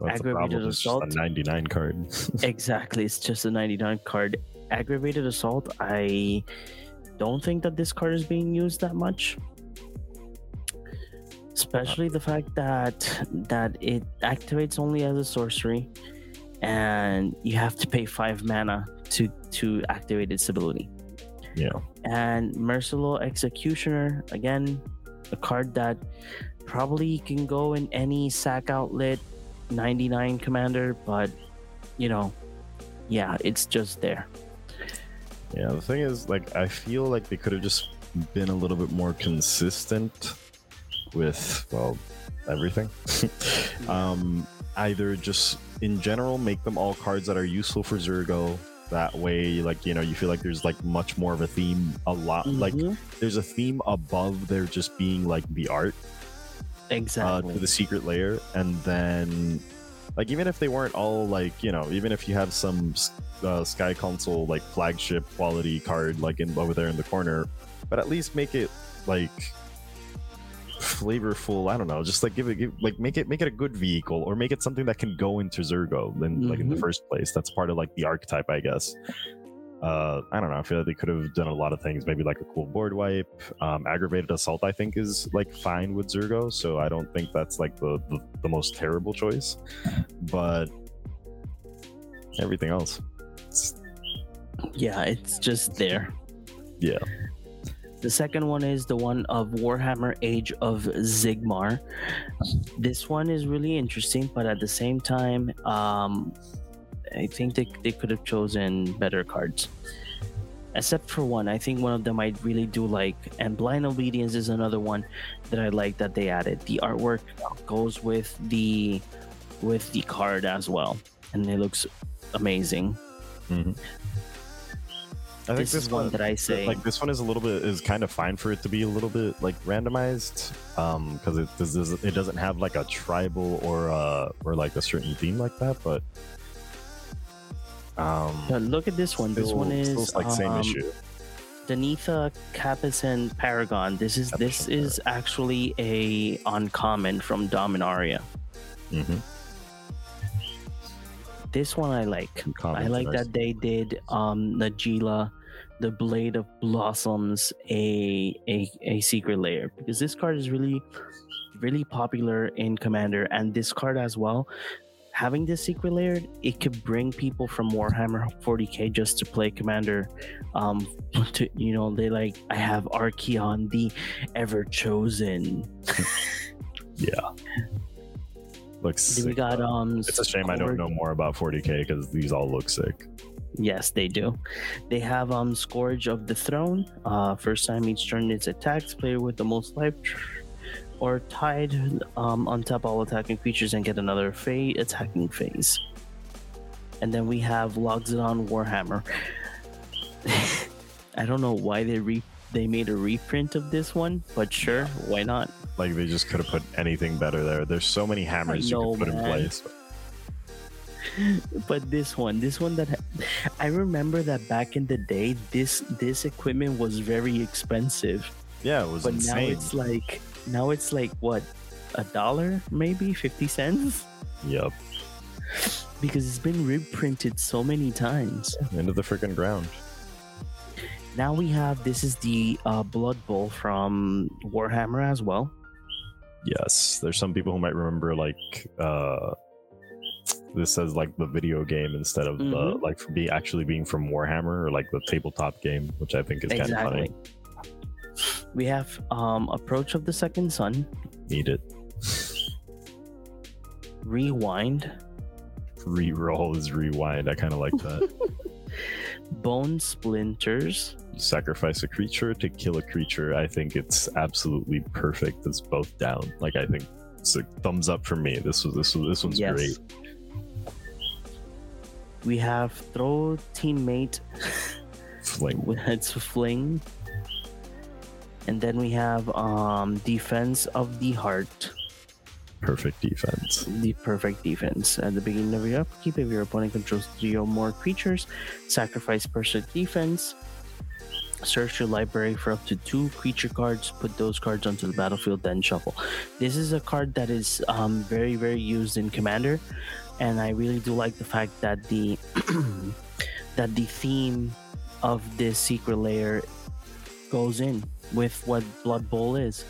That's the problem, it's just assault. a 99 card. exactly, it's just a 99 card. Aggravated assault, I don't think that this card is being used that much. Especially the fact that that it activates only as a sorcery and you have to pay 5 mana to to activate its ability. yeah. and Merciless Executioner again, a card that probably can go in any sack outlet 99 commander, but you know, yeah, it's just there. Yeah, the thing is, like, I feel like they could have just been a little bit more consistent with, well, everything. um, either just in general make them all cards that are useful for Zurgo. That way, like, you know, you feel like there's like much more of a theme, a lot, like, Mhm. there's a theme above there just being like the art uh, exactly. to the Secret Lair, and then like even if they weren't all like you know even if you have some uh, Sky Consul like flagship quality card like in over there in the corner, but at least make it like flavorful. I don't know, just like give it give, like make it make it a good vehicle or make it something that can go into Zurgo in like in the Mhm. first place. That's part of like the archetype, I guess. Uh, I don't know. I feel like they could have done a lot of things. Maybe like a cool board wipe. Um, aggravated assault, I think, is like fine with Zurgo. So I don't think that's like the, the, the most terrible choice. But everything else, it's- yeah, it's just there. yeah, The second one is the one of Warhammer Age of Sigmar. This one is really interesting, but at the same time, um, I think they, they could have chosen better cards. Except for one, I think one of them I really do like, and Blind Obedience is another one that I like that they added. The artwork goes with the with the card as well, and it looks amazing. Mhm. I think This is one that I say like this one is a little bit is kind of fine for it to be a little bit like randomized um because it does it doesn't have like a tribal or uh or like a certain theme like that but um But look at this one. This still- one is like same um, issue Danitha Capashen Paragon. This is this Capashen is actually a uncommon from Dominaria. Mhm. This one I like. I like that they did um Najeela, the Blade of Blossoms, a a a Secret Lair because this card is really really popular in Commander, and this card as well. Having this Secret Lair, it could bring people from Warhammer 40k just to play Commander. Um, to you know, they like I have Archaon, the Ever Chosen. yeah looks Then we got um. it's a shame i don't know more about 40k because these all look sick Yes, they do. They have um Scourge of the Throne. Uh, first time each turn it's attacks, player with the most life tr- or tied um untap all attacking creatures and get another phase attacking phase. And then we have Loxodon Warhammer. I don't know why they re they made a reprint of this one, but sure, why not? like they just could have put anything better there there's so many hammers you know, could put in place But this one, this one that I remember that back in the day, this this equipment was very expensive. yeah it was but insane now it's like now it's like what a dollar maybe? 50 cents? Yep because it's been reprinted so many times. Into the freaking ground. Now we have this is the uh, blood bowl from warhammer as well. Yes, there's some people who might remember like uh this says like the video game instead of the Mhm. like be actually being from Warhammer or like the tabletop game, which I think is kind of funny. We have um approach of the second sun Need it. rewind Reroll is rewind. I kind of like that. bone splinters you sacrifice a creature to kill a creature. I think it's absolutely perfect. It's both down. Like I think it's a thumbs up for me. This was this was this one's Yes. great. We have throw teammate Fling. with its fling. And then we have um defense of the heart. Perfect defense. the perfect defense. At the beginning of your upkeep, if your opponent controls three or more creatures, sacrifice perfect defense. Search your library for up to two creature cards. Put those cards onto the battlefield, then shuffle. This is a card that is um, very, very used in Commander, and I really do like the fact that the that the theme of this Secret Lair goes in with what Blood Bowl is.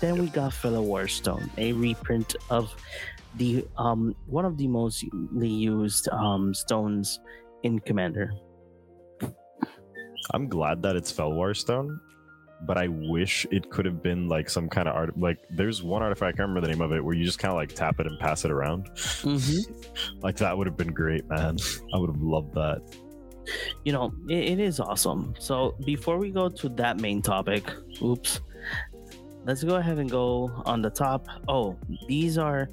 Then we got Fellwar Stone, a reprint of the um one of the mostly used um stones in Commander. I'm glad that it's Fellwar Stone, but I wish it could have been like some kind of art. Like there's one artifact, I can't remember the name of it, where you just kind of like tap it and pass it around. Mm-hmm. Like that would have been great, man. I would have loved that. You know, it, it is awesome. So before we go to that main topic, oops, let's go ahead and go on the top. Oh, these are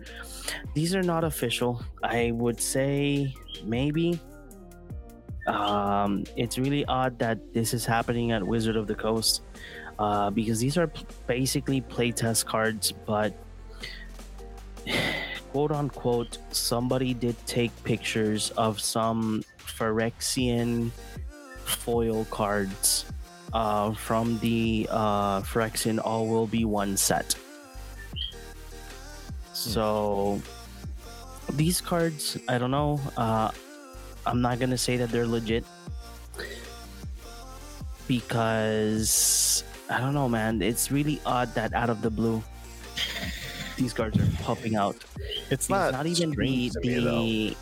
these are not official. I would say maybe. Um, it's really odd that this is happening at Wizard of the Coast, uh, because these are p- basically playtest cards, but quote unquote, somebody did take pictures of some Phyrexian foil cards uh, from the uh, Phyrexian All Will Be One set. So these cards, I don't know. Uh, I'm not gonna say that they're legit because I don't know, man. It's really odd that out of the blue, these cards are popping out. It's Because not, not even the strange to me, though. the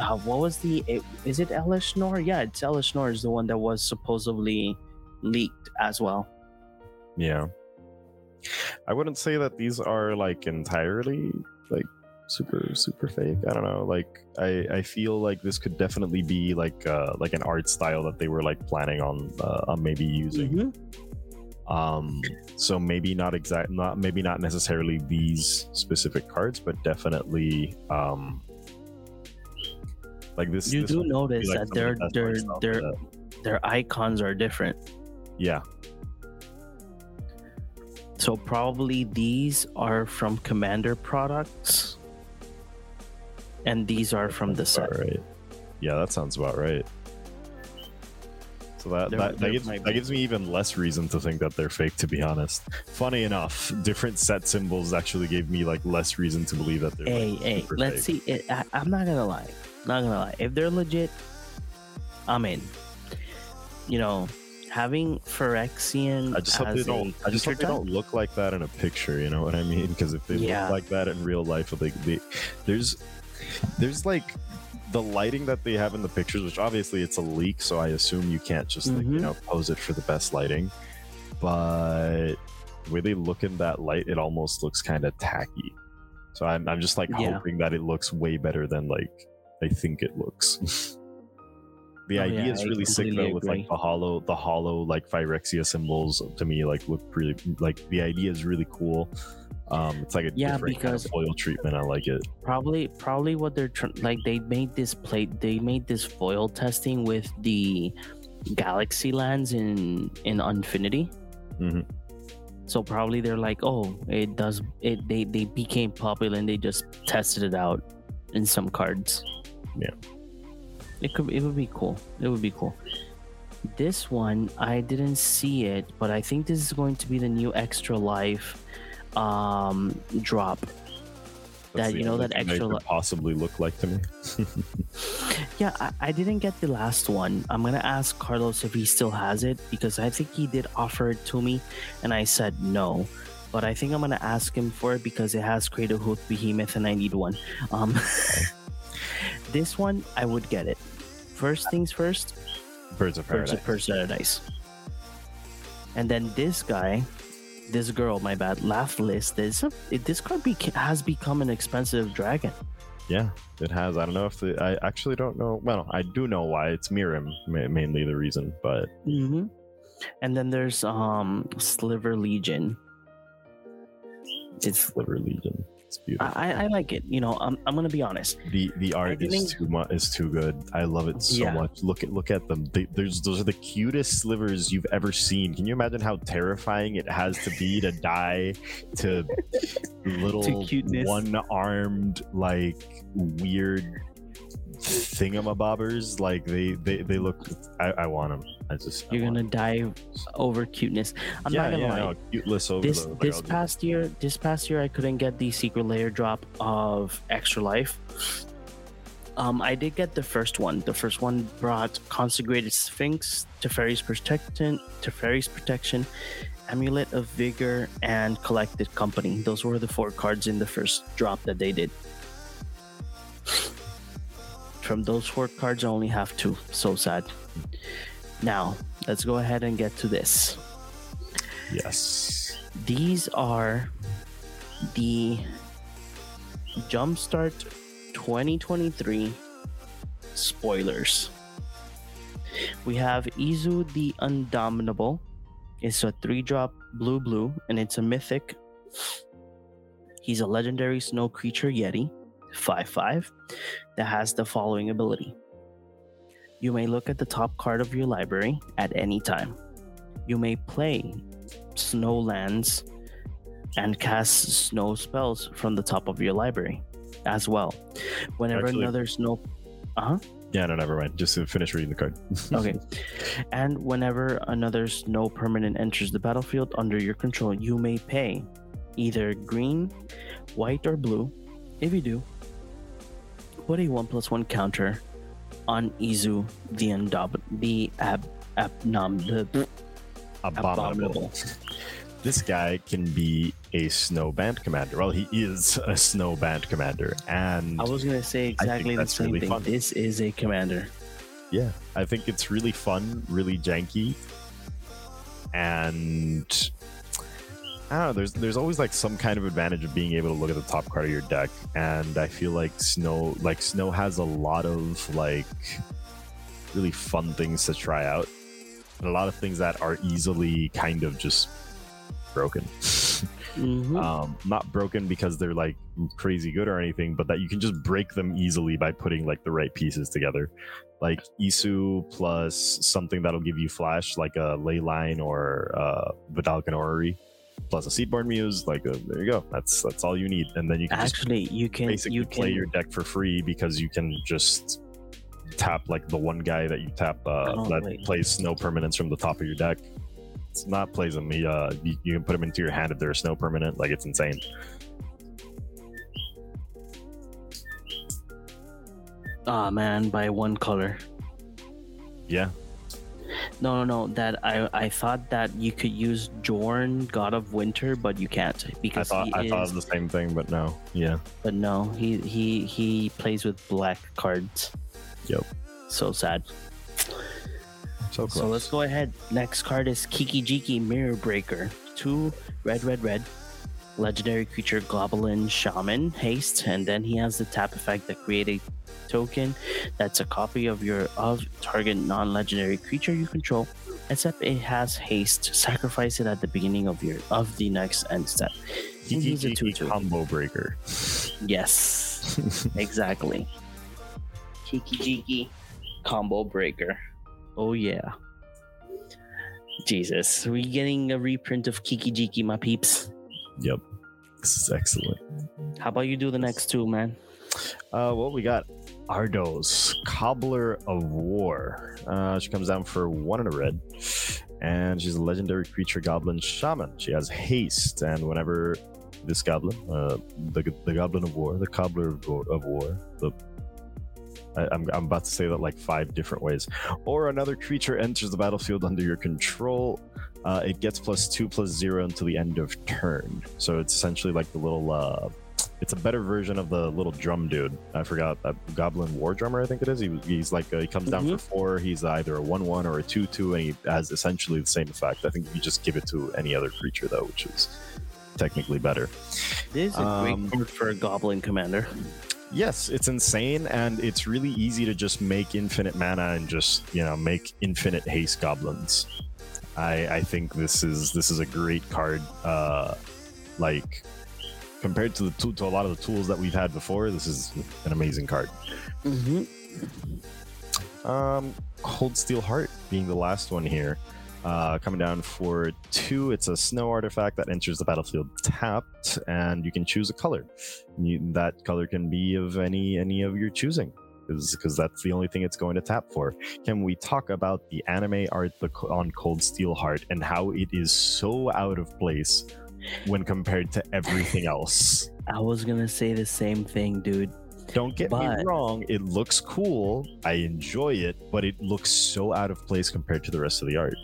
uh, what was the it, is it Elesh Norn? Yeah, it's Elesh Norn is the one that was supposedly leaked as well. Yeah. I wouldn't say that these are like entirely like super super fake. I don't know. Like I I feel like this could definitely be like uh like an art style that they were like planning on uh, on maybe using. Um so maybe not exact not maybe not necessarily these specific cards, but definitely um like this You this do one would be, notice like, that their their art style for their that. their icons are different. yeah So probably these are from Commander products, and these are from the set. Right. Yeah, that sounds about right. So that There- that, that, gives, that gives me even less reason to think that they're fake. To be honest, funny enough, different set symbols actually gave me like less reason to believe that they're. Hey, like, hey, let's fake. see. It, I, I'm not gonna lie. Not gonna lie. If they're legit, I'm in. You know, having Phyrexian I just hope they don't. I just hope they don't look like that in a picture. You know what I mean? Because if they Yeah. look like that in real life, they, they there's there's like the lighting that they have in the pictures, which obviously it's a leak, so I assume you can't just like, you Mhm. know pose it for the best lighting. But the way they look in that light, it almost looks kind of tacky. So I'm I'm just like Yeah. hoping that it looks way better than like I think it looks. The Oh, idea yeah, is really sick though, with like the hollow, the hollow like Phyrexia symbols to me like look really like the idea is really cool. Um, it's like a Yeah, different kind of foil treatment. I like it. probably probably what they're tr- like they made this plate they made this foil testing with the galaxy lands in in infinity Mhm. so probably they're like oh it does it they they became popular and they just tested it out in some cards Yeah. it could it would be cool it would be cool this one i didn't see it but i think this is going to be the new extra life um drop That's That, you know, that extra li- possibly look like to me. Yeah, I, I didn't get the last one. I'm gonna ask Carlos if he still has it because I think he did offer it to me, and I said no. But I think I'm gonna ask him for it because it has Craterhoof Behemoth, and I need one. Um, this one I would get it. First things first, Birds of Birds Paradise. of Paradise. And then this guy, this girl, my bad, Lathliss. This this card beca- has become an expensive dragon. Yeah, it has. I don't know if the, I actually don't know. Well, I do know why. It's Miirym mainly the reason, but Mm-hmm. And then there's um Sliver Legion. It's Sliver Legion. It's beautiful. I, I like it. You know, I'm, I'm gonna be honest. the the art is too much is too good. I love it so Yeah. much. Look at look at them. They, there's those are the cutest slivers you've ever seen. Can you imagine how terrifying it has to be to die to little one armed like weird thingamabobbers? Like they they they look. I, I want them. I just You're gonna die over cuteness. I'm yeah, not gonna yeah, lie. cuteless over this the, like, this past year this past year i couldn't get the Secret Lair drop of extra life. Um i did get the first one. The first one brought consecrated sphinx teferi's protection teferi's protection amulet of vigor and collected company. Those were the four cards in the first drop that they did. From those four cards i only have two. So sad now let's go ahead and get to this yes. these are the Jumpstart 2023 spoilers. We have Isu the Undominable. It's a three drop blue blue, and it's a mythic. He's a legendary snow creature Yeti, 5 5, that has the following ability. You may look at the top card of your library at any time. You may play Snowlands and cast snow spells from the top of your library as well. Whenever Actually- another snow Uh huh. Yeah, no, never mind. Just to finish reading the card. okay. and whenever another snow permanent enters the battlefield under your control, you may pay either green, white, or blue. If you do, put a one plus one counter on Isu the Undob the ab abnom abominable. This guy can be a snow band commander. Well, he is a snow band commander, and I was gonna say exactly the same really thing. fun. This is a commander. yeah, I think it's really fun, really janky, and I don't know. There's there's always like some kind of advantage of being able to look at the top card of your deck, and I feel like snow like snow has a lot of like really fun things to try out, and a lot of things that are easily kind of just broken. Mhm. um, not broken because they're like crazy good or anything, but that you can just break them easily by putting like the right pieces together. Like Isu plus something that'll give you flash, like a ley line or uh, Vedalken Orrery, plus a Seedborn Muse. Like uh, there you go. That's that's all you need, and then you can just Actually, you can basically you play can your deck for free because you can just tap like the one guy that you tap uh, Oh, that wait. plays snow permanents from the top of your deck. It's not plays them. He, uh, you, you can put them into your hand if they're a snow permanent. Like it's insane. Ah man, by one color. Yeah, No, no, no. That I I thought that you could use Jorn, God of Winter, but you can't because I thought he I is. thought of the same thing, but no. Yeah, But no, he he he plays with black cards. Yep. So sad. so close. So let's go ahead. Next card is Kiki Jiki Mirror Breaker. Two red, red, red. Legendary creature Goblin Shaman haste, and then he has the tap effect that create a token that's a copy of your of target non-legendary creature you control, except it has haste. Sacrifice it at the beginning of your of the next end step. Kiki he's a 2-2. combo breaker. Yes, exactly. Kiki Jiki combo breaker. Oh yeah. Jesus, we getting a reprint of Kiki Jiki, my peeps. yep, this is excellent. How about you do the next two, man? Uh, well, we got Ardoz, Cobbler of War. Uh, she comes down for one in a red, and she's a legendary creature goblin shaman. She has haste, and whenever this goblin, uh, the, the Goblin of War, the Cobbler of of war the I, I'm, I'm about to say that like five different ways. Or another creature enters the battlefield under your control. Uh, it gets plus two plus zero until the end of turn. So it's essentially like the little uh, it's a better version of the little drum dude. I forgot that Goblin War Drummer. I think it is. He, he's like uh, he comes down for four. He's either a one-one or a two-two, and he has essentially the same effect. I think you just give it to any other creature though, which is technically better. This is a Um, great card for a Goblin Commander. Yes, it's insane, and it's really easy to just make infinite mana and just you know make infinite haste goblins. I I think this is this is a great card. Uh, like compared to the tool to a lot of the tools that we've had before, this is an amazing card. Mm-hmm. Um, Cold Steel Heart being the last one here. Uh, coming down for two, it's a snow artifact that enters the battlefield tapped, and you can choose a color. You, that color can be of any any of your choosing, because that's the only thing it's going to tap for. Can we talk about the anime art on Cold Steel Heart and how it is so out of place when compared to everything else? I was gonna say the same thing, dude. Don't get me wrong, it looks cool. I enjoy it, but it looks so out of place compared to the rest of the art.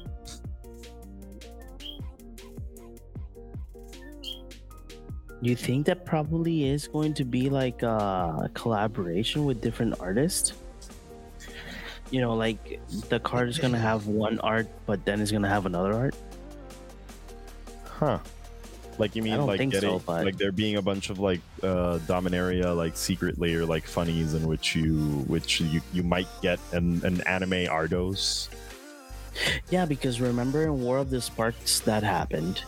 You think that probably is going to be like a collaboration with different artists? You know, like the card is gonna have one art, but then it's gonna have another art. Huh. Like you mean like think so, getting but- like there being a bunch of like uh Dominaria like Secret Lair like funnies in which you which you, you might get an, an anime Ardoz. Yeah, because remember in War of the Sparks that happened.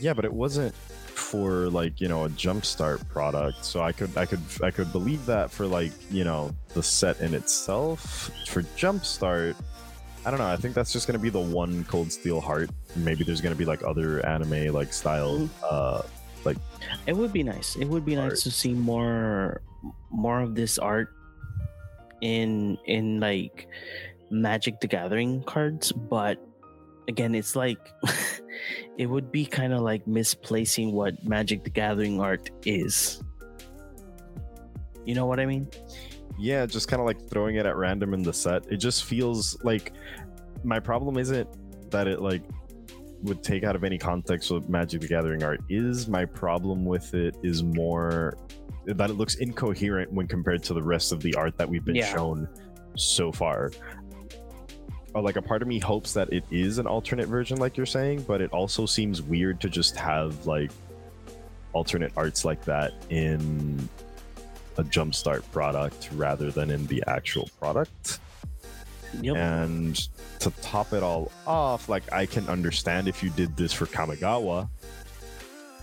Yeah, but it wasn't for like, you know, a jumpstart product. So I could I could I could believe that for like, you know, the set in itself. For jumpstart, I don't know. I think that's just gonna be the one Cold Steel Heart. Maybe there's gonna be like other anime like style uh like It would be nice. It would be nice to see more more of this art in in like Magic the Gathering cards, but again, it's like it would be kind of like misplacing what Magic the Gathering art is. You know what I mean? yeah just kind of like throwing it at random in the set it just feels like my problem isn't that it like would take out of any context what magic the gathering art is my problem with it is more that it looks incoherent when compared to the rest of the art that we've been Yeah. shown so far like a part of me hopes that it is an alternate version like you're saying but it also seems weird to just have like alternate arts like that in a jumpstart product rather than in the actual product. Yep. And to top it all off, like I can understand if you did this for Kamigawa,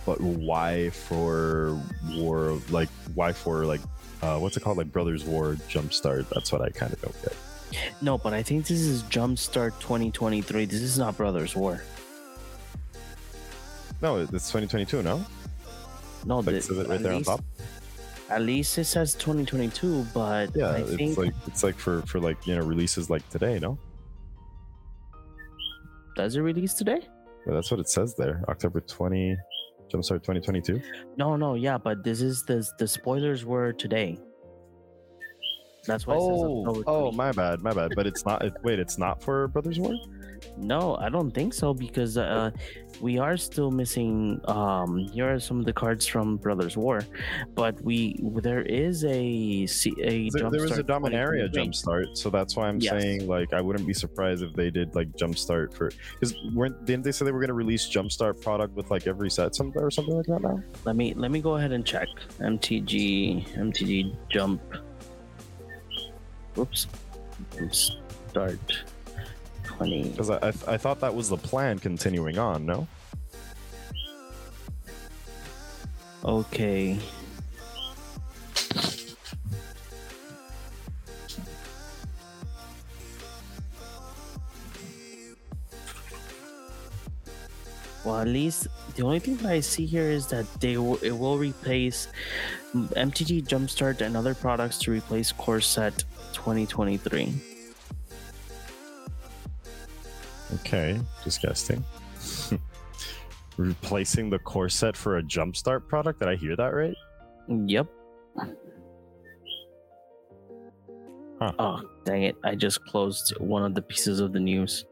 but why for War of like why for like uh what's it called like Brothers War Jumpstart? That's what I kind of don't get. No, but I think this is Jumpstart 2023. This is not Brothers War. No, it's 2022. No, No, like the- it right at there on top. At least it says 2022, but Yeah, I it's think like it's like for for like you know releases like today. No, does it release today? but that's what it says there. October 20, Jumpstart 2022. No, no, yeah, but this is the the spoilers were today. That's why. it says Oh, oh, my bad, my bad. But it's not. It, wait, it's not for Brothers War. No, I don't think so because uh, we are still missing. Um, here are some of the cards from Brothers War, but we there is a a There, there was a Jumpstart Dominaria jumpstart, so that's why I'm Yes. saying like I wouldn't be surprised if they did like jumpstart for because weren't didn't they say they were going to release jumpstart product with like every set some or something like that now? Let me let me go ahead and check MTG MTG jump. Oops. Oops. Start. 20. Because I, I I thought that was the plan continuing on. No. Okay. Well, at least the only thing that I see here is that they will, it will replace MTG Jumpstart and other products to replace Core Set 2023. Okay, disgusting. Replacing the core set for a jumpstart product. Did I hear that right? Yep. Huh. Oh, dang it. I just closed one of the pieces of the news.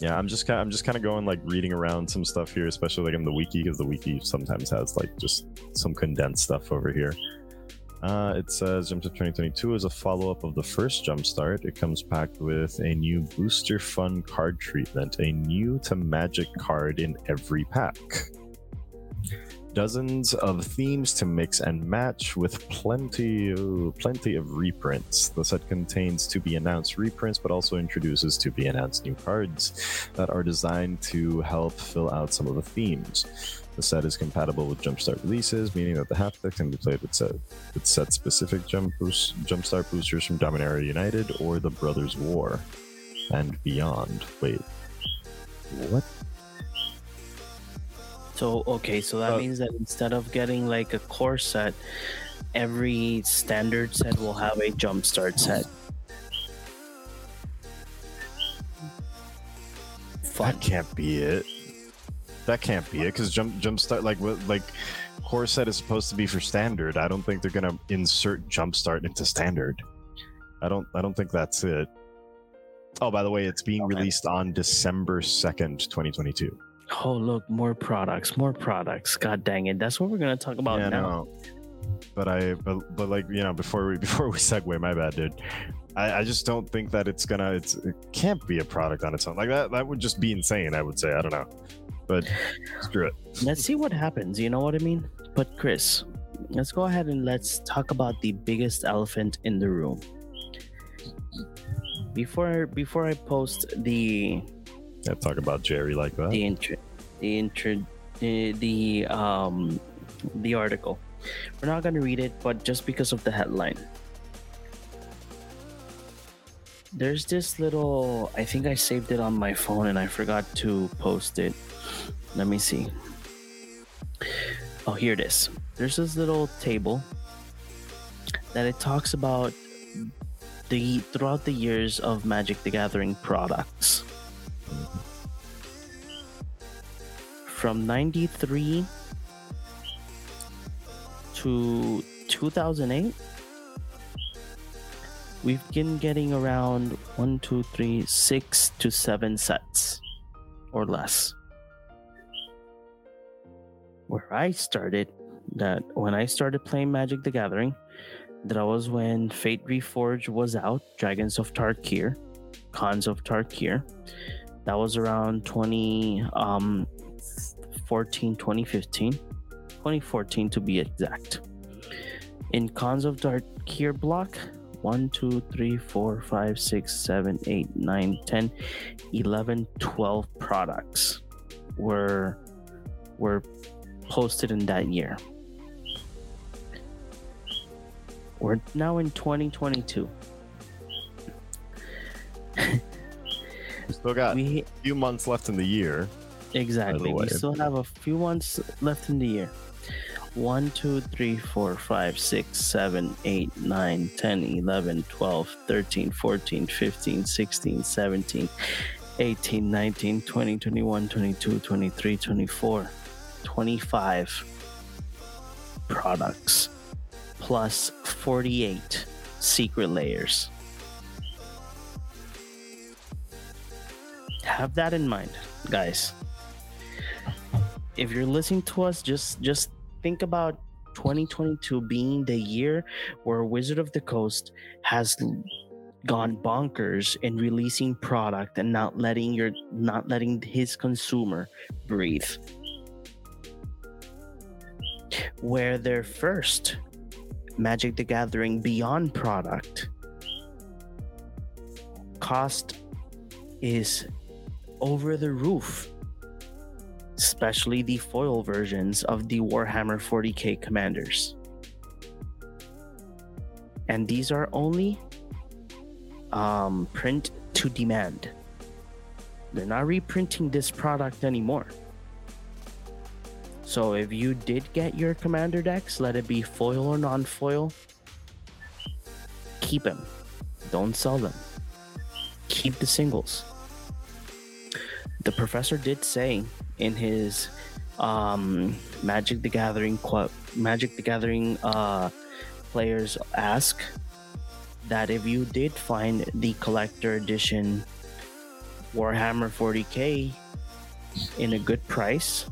Yeah, I'm just kind I'm just kind of going like reading around some stuff here, especially like in the wiki because the wiki sometimes has like just some condensed stuff over here. Uh, it says Jumpstart 2022 is a follow-up of the first Jumpstart. It comes packed with a new booster fun card treatment, a new to Magic card in every pack. dozens of themes to mix and match with plenty uh, plenty of reprints. The set contains to be announced reprints, but also introduces to be announced new cards that are designed to help fill out some of the themes. The set is compatible with Jumpstart releases, meaning that the half deck can be played with set with set specific jump boost, Jumpstart boosters from Dominaria United or the Brothers War and beyond. Wait, what? So okay, so that Uh, means that instead of getting like a core set, every standard set will have a jumpstart set. That can't be it. That can't be it because jump jumpstart like what like core set is supposed to be for standard. I don't think they're gonna insert jumpstart into standard. I don't I don't think that's it. Oh, by the way, it's being Okay. released on December second, twenty twenty two. Oh look, more products, more products. God dang it! That's what we're gonna talk about yeah, now. no. But I but but like you know before we before we segue, my bad, dude. I, I just don't think that it's gonna it's it can't be a product on its own like that that would just be insane i would say i don't know but screw it Let's see what happens. You know what I mean? But Chris, let's go ahead and let's talk about the biggest elephant in the room. Before before I post the yeah talk about jerry like that the intro the intro the, the um the article we're not going to read it but just because of the headline there's this little i think i saved it on my phone and i forgot to post it. Let me see. Oh here it is. There's this little table that it talks about the throughout the years of magic the gathering products. From 93 to 2008 we've been getting around one two three six to seven sets or less. Where i started that when i started playing magic the gathering that was when fate reforged was out dragons of tarkir Khans of Tarkir. That was around 20 um 14 2015 2014 to be exact. In Khans of Tarkir block 1 2 3 4 5 6 7 8 9 10 11 12 products were were posted in that year we're now in 2022 we still got we a few months left in the year Exactly. way. We still have a few months left in the year. 1, 2, 3, 4, 5, 6, 7, 8, 9, 10, 11, 12, 13, 14, 15, 16, 17, 18, 19, 20, 21, 22, 23, 24, 25 products plus 48 Secret Lairs. Have that in mind, guys if you're listening to us just just think about 2022 being the year where wizard of the coast has gone bonkers in releasing product and not letting your not letting his consumer breathe. Where their first magic the gathering beyond product cost is over the roof especially the foil versions of the Warhammer 40k commanders. And these are only um, print to demand. They're not reprinting this product anymore. So if you did get your commander decks, let it be foil or non foil, keep them. Don't sell them. Keep the singles. The professor did say in his um, Magic the Gathering quote, Magic the Gathering uh, players ask that if you did find the collector edition Warhammer 40k in a good price,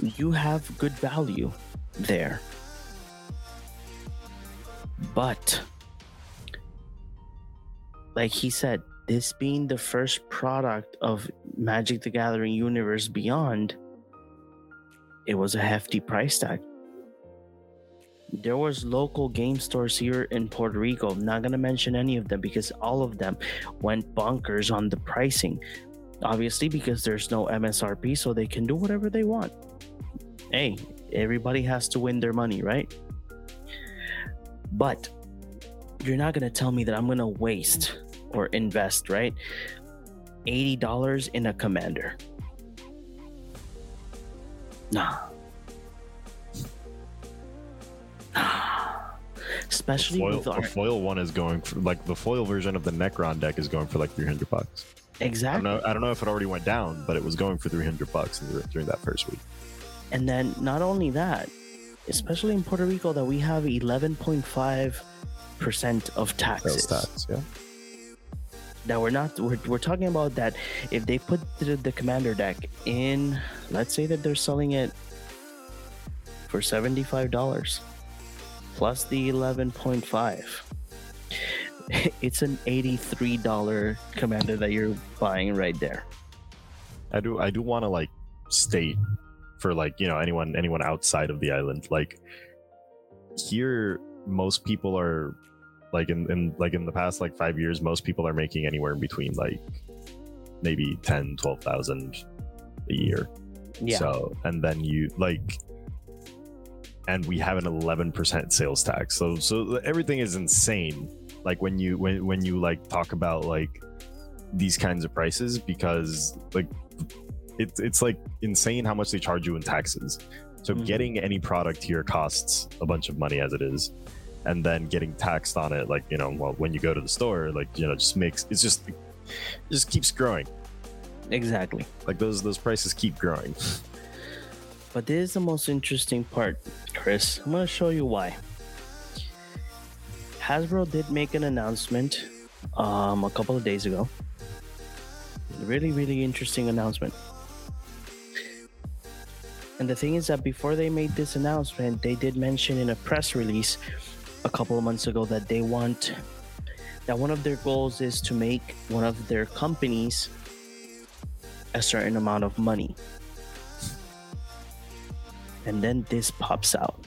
you have good value there. But, like he said, this being the first product of Magic the Gathering Universe Beyond, it was a hefty price tag. There was local game stores here in Puerto Rico. I'm not gonna mention any of them because all of them went bonkers on the pricing. Obviously, because there's no MSRP, so they can do whatever they want. Hey, everybody has to win their money, right? But you're not gonna tell me that I'm gonna waste or invest, right? $80 in a commander. Nah. Nah. Especially foil, with our foil one is going for like the foil version of the Necron deck is going for like 300 bucks. I don't exactly. know. I don't know if it already went down, but it was going for 300 bucks during that first week. And then not only that, especially in Puerto Rico, that we have 11.5 percent of taxes. Sales tax, yeah. That we're not. We're, we're talking about that if they put the, the commander deck in, let's say that they're selling it for seventy-five dollars plus the eleven point five. It's an eighty-three dollar commander that you're buying right there. I do. I do want to like state for like you know anyone anyone outside of the island like here most people are like in, in like in the past like five years most people are making anywhere in between like maybe 10 12,000 a year Yeah. so and then you like and we have an 11% sales tax so so everything is insane like when you when when you like talk about like these kinds of prices because like it's it's like insane how much they charge you in taxes so Mhm. getting any product here costs a bunch of money as it is and then getting taxed on it like you know well when you go to the store like you know just makes it's just it just keeps growing exactly. like those those prices keep growing But this is the most interesting part, Chris. I'm gonna show you why. Hasbro did make an announcement um, a couple of days ago. Really, really interesting announcement. And the thing is that before they made this announcement, they did mention in a press release a couple of months ago that they want that one of their goals is to make one of their companies a certain amount of money and then this pops out.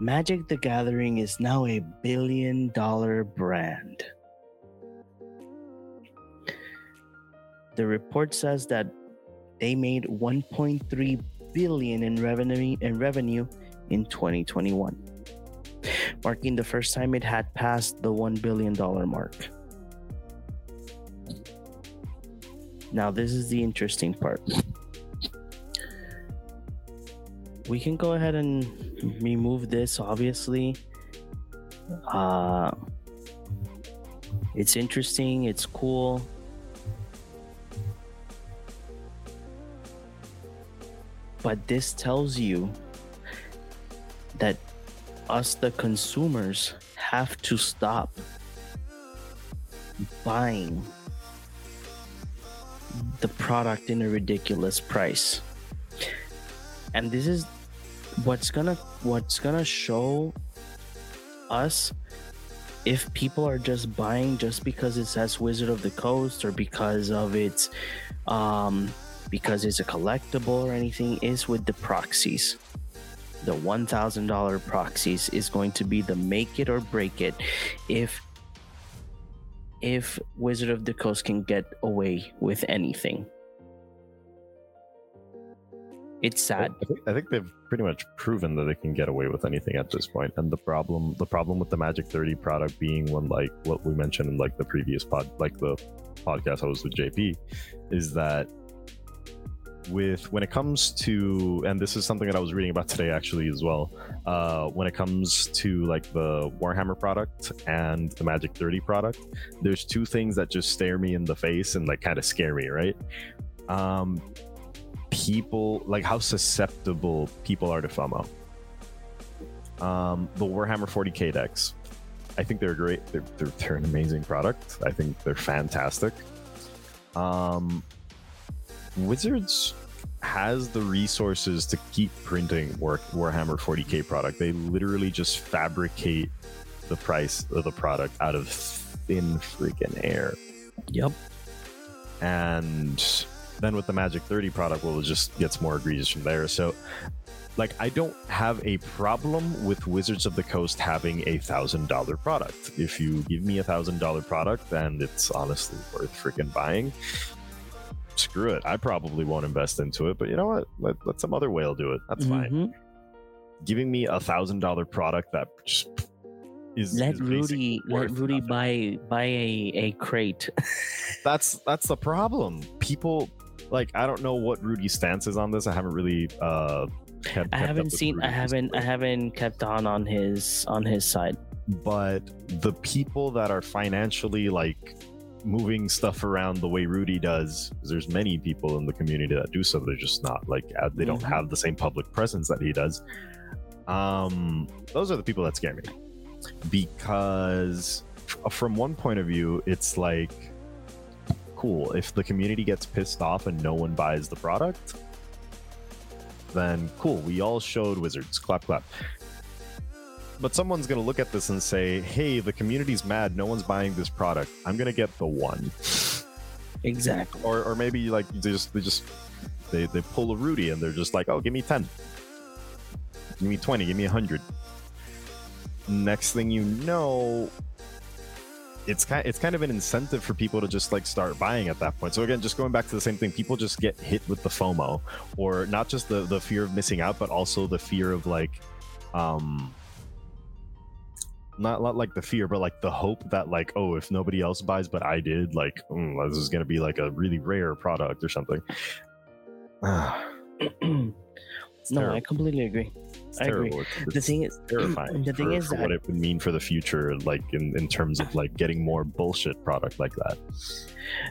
Magic the Gathering is now a billion dollar brand. The report says that they made 1.3 billion in revenue in revenue in 2021, marking the first time it had passed the 1 billion dollar mark. Now this is the interesting part. We can go ahead and remove this obviously. Uh it's interesting it's cool. But this tells you that us the consumers have to stop buying the product in a ridiculous price. And this is what's gonna what's gonna show us if people are just buying just because it says wizard of the coast or because of its um because it's a collectible or anything is with the proxies the $1000 proxies is going to be the make it or break it if if wizard of the coast can get away with anything it's sad I think, I think they've pretty much proven that they can get away with anything at this point. And the problem, the problem with the Magic 30 product being one like what we mentioned in like the previous pod, like the podcast I was with JP, is that with when it comes to, and this is something that I was reading about today actually as well. Uh, when it comes to like the Warhammer product and the Magic 30 product, there's two things that just stare me in the face and like kind of scare me, right? Um, people like how susceptible people are to FOMO. Um, the Warhammer 40k decks, I think they're great. They're, they're, they're an amazing product. I think they're fantastic. Um, Wizards has the resources to keep printing War, Warhammer 40k product. They literally just fabricate the price of the product out of thin freaking air yep and Then with the Magic 30 product, well, it just gets more egregious from there. So, like, I don't have a problem with Wizards of the Coast having a thousand dollar product. If you give me a thousand dollar product then it's honestly worth freaking buying, screw it. I probably won't invest into it, but you know what? Let, let some other whale do it. That's fine. Mhm. Giving me a thousand dollar product that just is Let is Rudy let Rudy nothing. buy buy a, a crate. that's that's the problem. People like I don't know what Rudy's stance is on this. I haven't really uh kept, I haven't seen I haven't I haven't kept on on his on his side. but the people that are financially like moving stuff around the way Rudy does. there's many people in the community that do so. They're just not like they don't Mhm. have the same public presence that he does. Um, those are the people that scare me because from one point of view, it's like cool if the community gets pissed off and no one buys the product. Then cool, we all showed wizards. Clap, clap but someone's going to look at this and say, "Hey, the community's mad. No one's buying this product. I'm going to get the one." Exactly. Or, or maybe like they just they just they they pull a Rudy and they're just like, "Oh, give me ten, give me twenty, give me a hundred. Next thing you know, it's kind it's kind of an incentive for people to just like start buying at that point. So again, just going back to the same thing, people just get hit with the FOMO, or not just the the fear of missing out, but also the fear of like, um, not not like the fear, but like the hope that like, oh, if nobody else buys but I did, like, mm, this is gonna be like a really rare product or something. No, I completely agree. It's I agree. terrible. It's- The thing is terrifying. the thing for, is for what it would mean for the future, like in, in terms of like getting more bullshit product like that.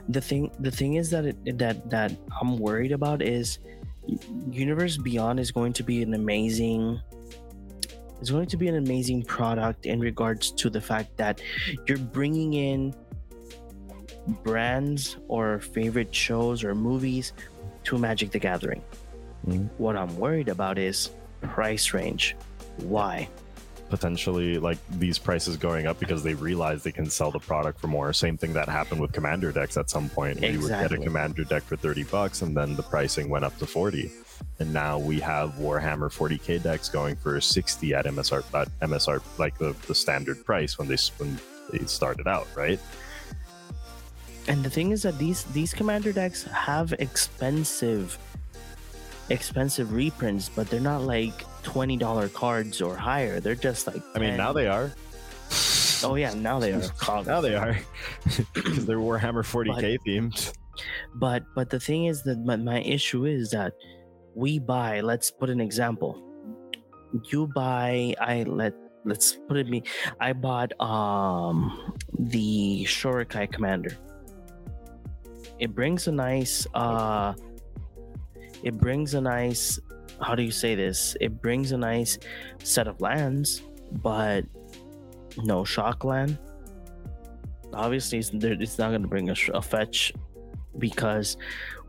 the thing the thing is that it, that that I'm worried about is Universe Beyond is going to be an amazing it's going to be an amazing product in regards to the fact that you're bringing in brands or favorite shows or movies to Magic the Gathering. Mhm. What I'm worried about is price range. Why? Potentially, like these prices going up because they realize they can sell the product for more. Same thing that happened with commander decks at some point. Exactly. We would get a commander deck for 30 bucks and then the pricing went up to 40. And now we have Warhammer 40k decks going for 60 at MSR, at MSR like the, the standard price when they when they started out, right? And the thing is that these these commander decks have expensive expensive reprints, but they're not like twenty dollar cards or higher. They're just like I mean, 10. now they are. oh yeah now they are Now they are because they're Warhammer 40k themed. But but the thing is that my, my issue is that we buy. Let's put an example. You buy. I let let's put it me. I bought um the Shorikai Commander. It brings a nice uh. It brings a nice. How do you say this? It brings a nice set of lands, but no shock land. Obviously, it's, not going to bring a, a fetch because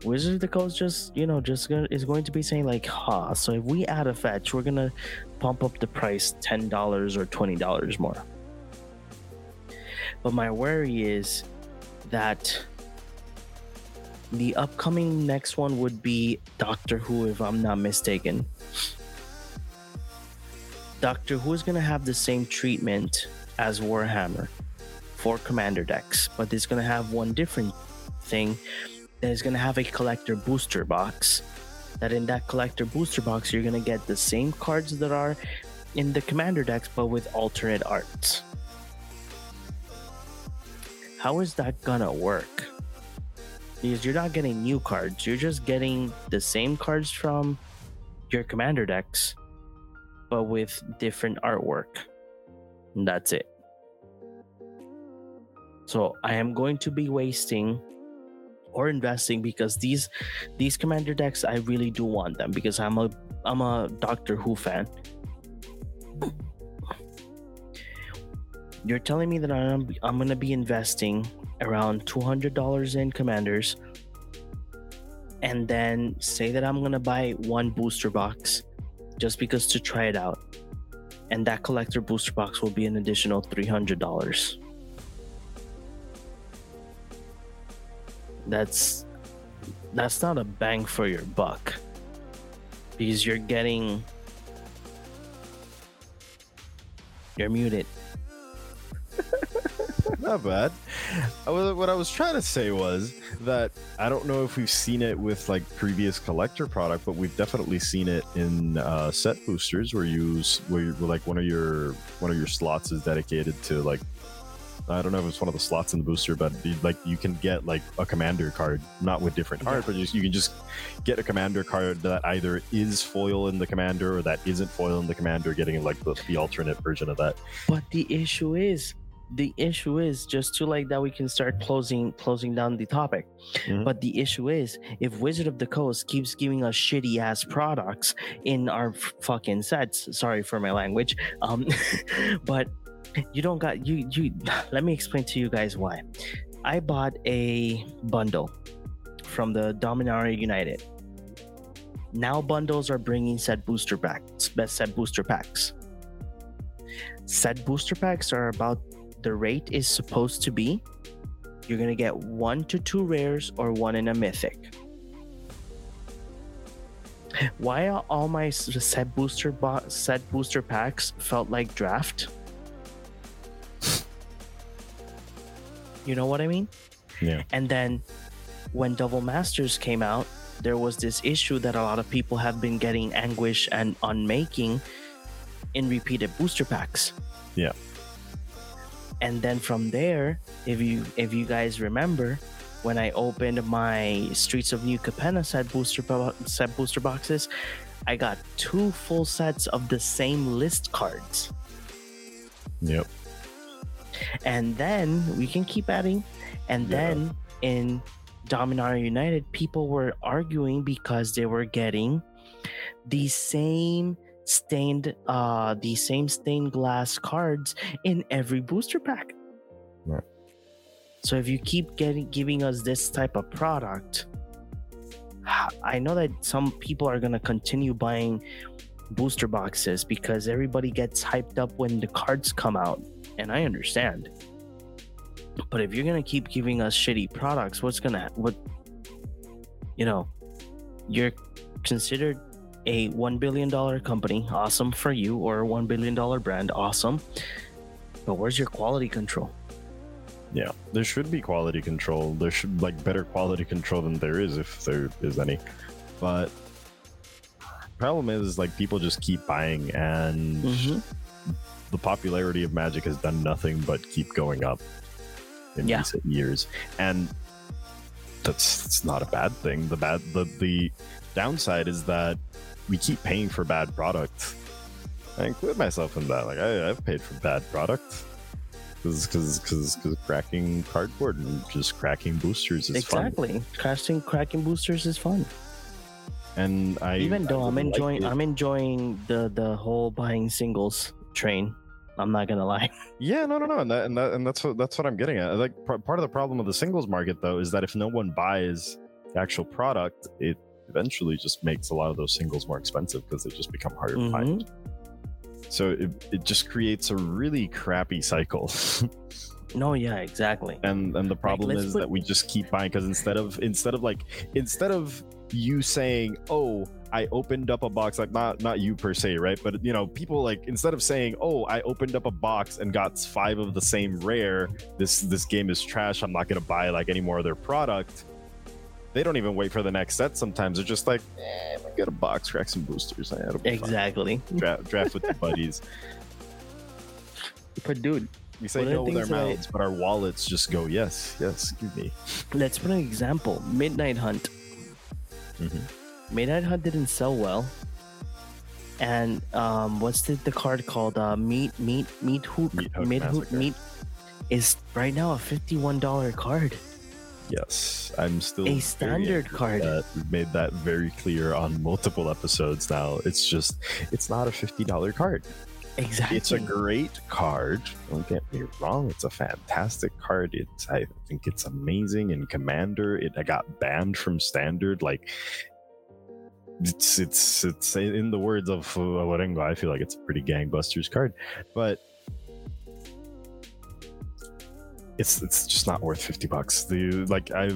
Wizard of the Coast just you know just gonna, is going to be saying like, ha. So if we add a fetch, we're gonna pump up the price ten dollars or twenty dollars more. But my worry is that the upcoming next one would be Doctor Who, if I'm not mistaken. Doctor Who is gonna have the same treatment as Warhammer for commander decks, but it's gonna have one different thing that is gonna have a collector booster box. That in that collector booster box, you're gonna get the same cards that are in the commander decks, but with alternate arts. How is that gonna work? Because you're not getting new cards, you're just getting the same cards from your commander decks, but with different artwork. And that's it. So I am going to be wasting or investing because these these commander decks I really do want them because I'm a I'm a Doctor Who fan. You're telling me that I'm I'm gonna be investing around two hundred dollars in commanders, and then say that I'm gonna buy one booster box just because to try it out, and that collector booster box will be an additional three hundred dollars. That's that's not a bang for your buck. Because you're getting you're muted Not bad. I was, what I was trying to say was that I don't know if we've seen it with like previous collector product, but we've definitely seen it in uh, set boosters where you where, you, where like one of your one of your slots is dedicated to like I don't know if it's one of the slots in the booster, but like you can get like a commander card, not with different Yeah. art, but just, you can just get a commander card that either is foil in the commander or that isn't foil in the commander, getting like the, the alternate version of that. But the issue is, the issue is just to like that we can start closing closing down the topic. Mhm. But the issue is, if Wizard of the Coast keeps giving us shitty ass products in our fucking sets, sorry for my language, um, but you don't got you you. Let me explain to you guys why. I bought a bundle from the Dominaria United. Now bundles are bringing set booster packs, best set booster packs. Set booster packs are about the rate is supposed to be. You're gonna get one to two rares or one in a mythic. Why are all my set booster bo- set booster packs felt like draft? You know what I mean? Yeah. And then when Double Masters came out, there was this issue that a lot of people have been getting Anguished Unmaking in repeated booster packs. Yeah. And then from there, if you if you guys remember, when I opened my Streets of New Capenna set booster bo- set booster boxes, I got two full sets of the same list cards. Yep. And then we can keep adding. And Yeah. then in Dominaria United, people were arguing because they were getting the same stained uh the same stained glass cards in every booster pack. Right. So if you keep getting giving us this type of product, I know that some people are gonna continue buying booster boxes because everybody gets hyped up when the cards come out, and I understand. But if you're gonna keep giving us shitty products, what's gonna what? You know, you're considered a one billion dollar company, awesome for you, or a one billion dollar brand, awesome. But where's your quality control? Yeah, there should be quality control. There should like better quality control than there is if there is any. But problem is like people just keep buying and Mhm. the popularity of Magic has done nothing but keep going up in Yeah. recent years. And that's that's not a bad thing. The bad the the downside is that we keep paying for bad product. I include myself in that. Like I, I've paid for bad product because because because cracking cardboard and just cracking boosters is fun. exactly. Crashing cracking boosters is fun. And I Even though I'm would like enjoying it- I'm enjoying the the whole buying singles train. I'm not gonna lie. Yeah, no, no, no, and that, and that, and that's what that's what I'm getting at. Like par- part of the problem of the singles market, though, is that if no one buys the actual product, it eventually just makes a lot of those singles more expensive because they just become harder to find. Mhm. So it, it just creates a really crappy cycle. No, yeah, exactly. and and the problem let's is put- that we just keep buying because instead of instead of like instead of you saying oh i opened up a box like not not you per se right but you know people like instead of saying oh i opened up a box and got five of the same rare this this game is trash i'm not going to buy like any more of their product they don't even wait for the next set sometimes they're just like eh, I get a box crack some boosters eh. Exactly. draft, draft with the buddies But dude, we say One of the no with our that I- mouths but our wallets just go yes yes give me let's put an example. Midnight Hunt. Mhm. Midnight Hunt didn't sell well. And um, what's the, the card called? Uh, meat, meat, meat hook, Meat Hook meat meat is right now a fifty-one dollar card. Yes, I'm still A standard card. That we've made that very clear on multiple episodes now. It's just, it's not a fifty dollar card. Exactly. It's a great card. Don't get me wrong. It's a fantastic card. It's, I think it's amazing in Commander. It I got banned from Standard. Like, it's it's it's in the words of Orengo. I feel like it's a pretty gangbusters card, but it's it's just not worth 50 bucks the like i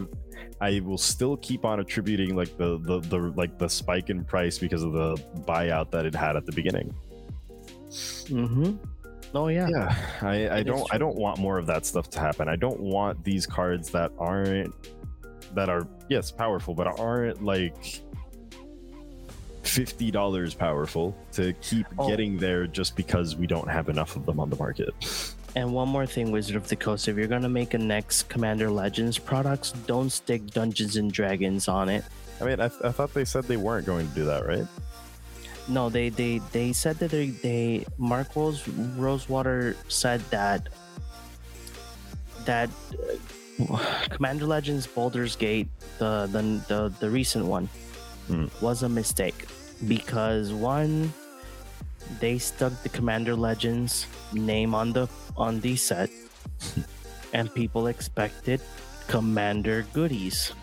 I will still keep on attributing like the, the the like the spike in price because of the buyout that it had at the beginning. Mm-hmm. Oh yeah. Yeah, I, I don't I don't want more of that stuff to happen. I don't want these cards that aren't that are yes powerful, but aren't like fifty dollars powerful to keep Oh. getting there just because we don't have enough of them on the market. And one more thing, Wizard of the Coast, if you're gonna make a next Commander Legends products, don't stick Dungeons and Dragons on it. I mean, I, I thought they said they weren't going to do that, right? No, they they they said that they they Mark Rose Rosewater said that that uh, Commander Legends Baldur's Gate, the the the, the recent one, Hmm. was a mistake because one, they stuck the Commander Legends name on the on the set, and people expected Commander goodies.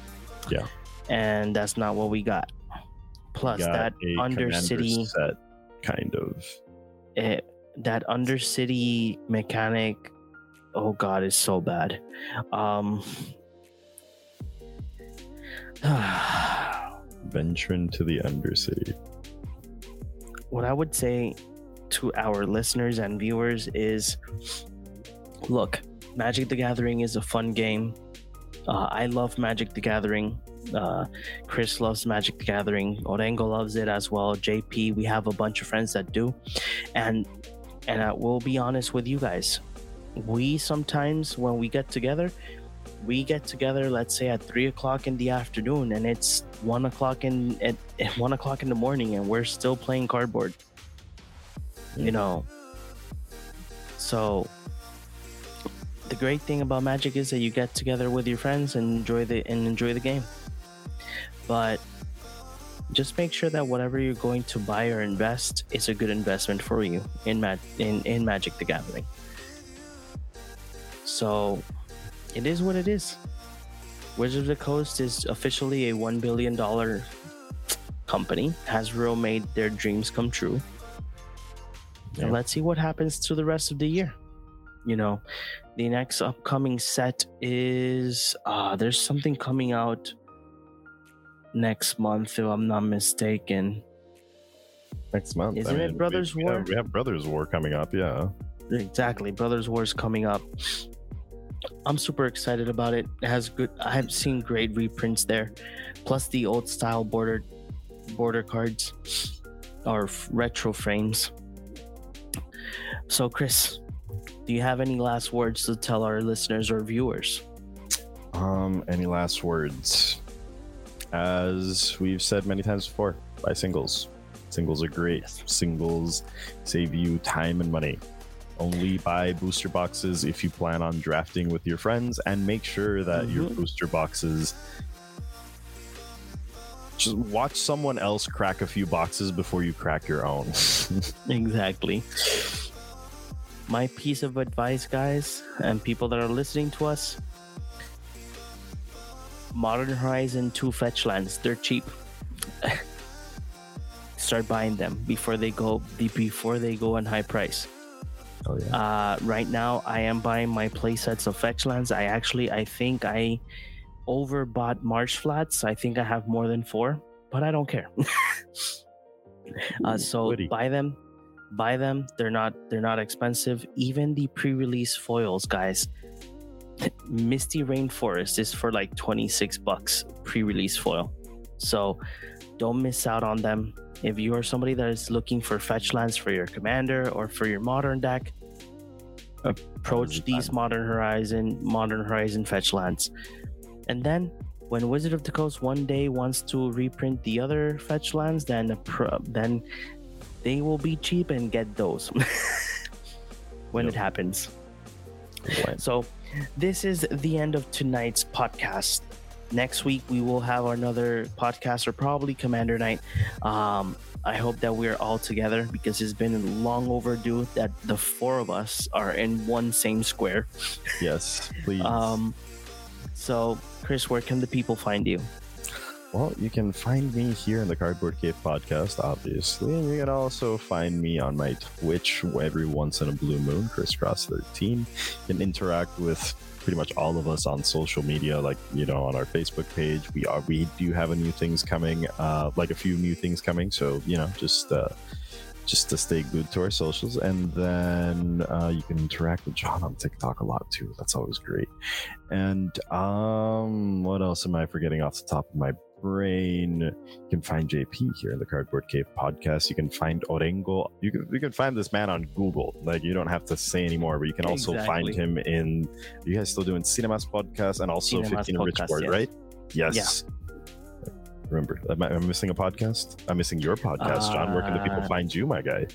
Yeah. and that's not what we got. Plus, Got that Undercity set, kind of. it, that undercity mechanic oh god is so bad um Venture into the Undercity. What i would say to our listeners and viewers is look magic the gathering is a fun game. Uh, i love magic the gathering. Uh, chris loves magic the gathering. Orengo loves it as well. Jp we have a bunch of friends that do. And and i will be honest with you guys. We sometimes when we get together we get together let's say at three o'clock in the afternoon and it's one o'clock in at, at one o'clock in the morning and we're still playing cardboard. You mm. know? So the great thing about magic is that you get together with your friends and enjoy the and enjoy the game. But just make sure that whatever you're going to buy or invest is a good investment for you in mag in, in magic the gathering. So it is what it is wizards of the coast is officially a $1 billion company hasbro made their dreams come true Yeah. and let's see what happens to the rest of the year you know the next upcoming set is uh there's something coming out next month if i'm not mistaken Next month. Isn't it Brothers we, War? We have Brothers War coming up, yeah. exactly brothers War is coming up i'm super excited about it it has good i have seen great reprints there plus the old style border border cards or retro frames so chris do you have any last words to tell our listeners or viewers Um, any last words? As we've said many times before, buy singles. Singles are great. Singles save you time and money. Only buy booster boxes if you plan on drafting with your friends, and make sure that your Mhm. booster boxes. Just watch someone else crack a few boxes before you crack your own. Exactly. My piece of advice, guys, and people that are listening to us Modern Horizon 2 fetch lands, they're cheap. Start buying them before they go before they go on high price. Oh yeah. Uh, right now, I am buying my play sets of fetch lands. I actually, I think I overbought Marsh Flats. I think I have more than four, but I don't care. uh, so Witty. buy them, buy them. They're not, they're not expensive. Even the pre-release foils, guys. Misty Rainforest is for like 26 bucks pre-release foil. So don't miss out on them. If you are somebody that is looking for fetch lands for your commander or for your modern deck, approach these modern horizon modern horizon fetch lands. And then when Wizard of the Coast one day wants to reprint the other fetch lands, then then they will be cheap and get those when it happens. So, this is the end of tonight's podcast. Next week we will have another podcast or probably Commander Night. Um, I hope that we're all together because it's been long overdue that the four of us are in one same square. Yes, please. Um, so, Chris, where can the people find you? Well, you can find me here in the Cardboard Cave podcast, obviously. And you can also find me on my Twitch every once in a blue moon, Crisscross13. You can interact with pretty much all of us on social media, like you know, on our Facebook page. We are we do have a new things coming, uh, like a few new things coming. So you know, just uh, just to stay glued to our socials, and then uh, you can interact with John on TikTok a lot too. That's always great. And um, what else am I forgetting off the top of my brain? You can find JP here in the Cardboard Cave podcast. You can find Orengo. You can you can find this man on Google. Like you don't have to say anymore, but you can also find him in. You guys still doing Cinemas podcast and also Cinemas 15 Podcast, Richport, yes. right? Yes. Remember, am I, am I missing a podcast? I'm missing your podcast, John. Where can the people Uh, find you, my guy?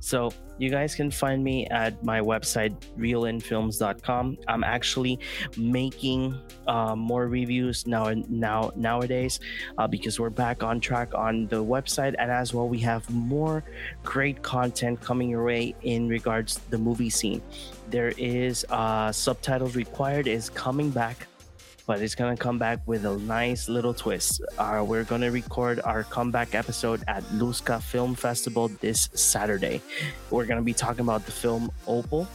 So you guys can find me at my website realinfilms.com. I'm actually making uh, more reviews now now nowadays uh, because we're back on track on the website and as well we have more great content coming your way in regards to the movie scene. There is uh, subtitles required is coming back but it's gonna come back with a nice little twist. Uh, we're gonna record our comeback episode at Lusca Film Festival this Saturday. We're gonna be talking about the film Opal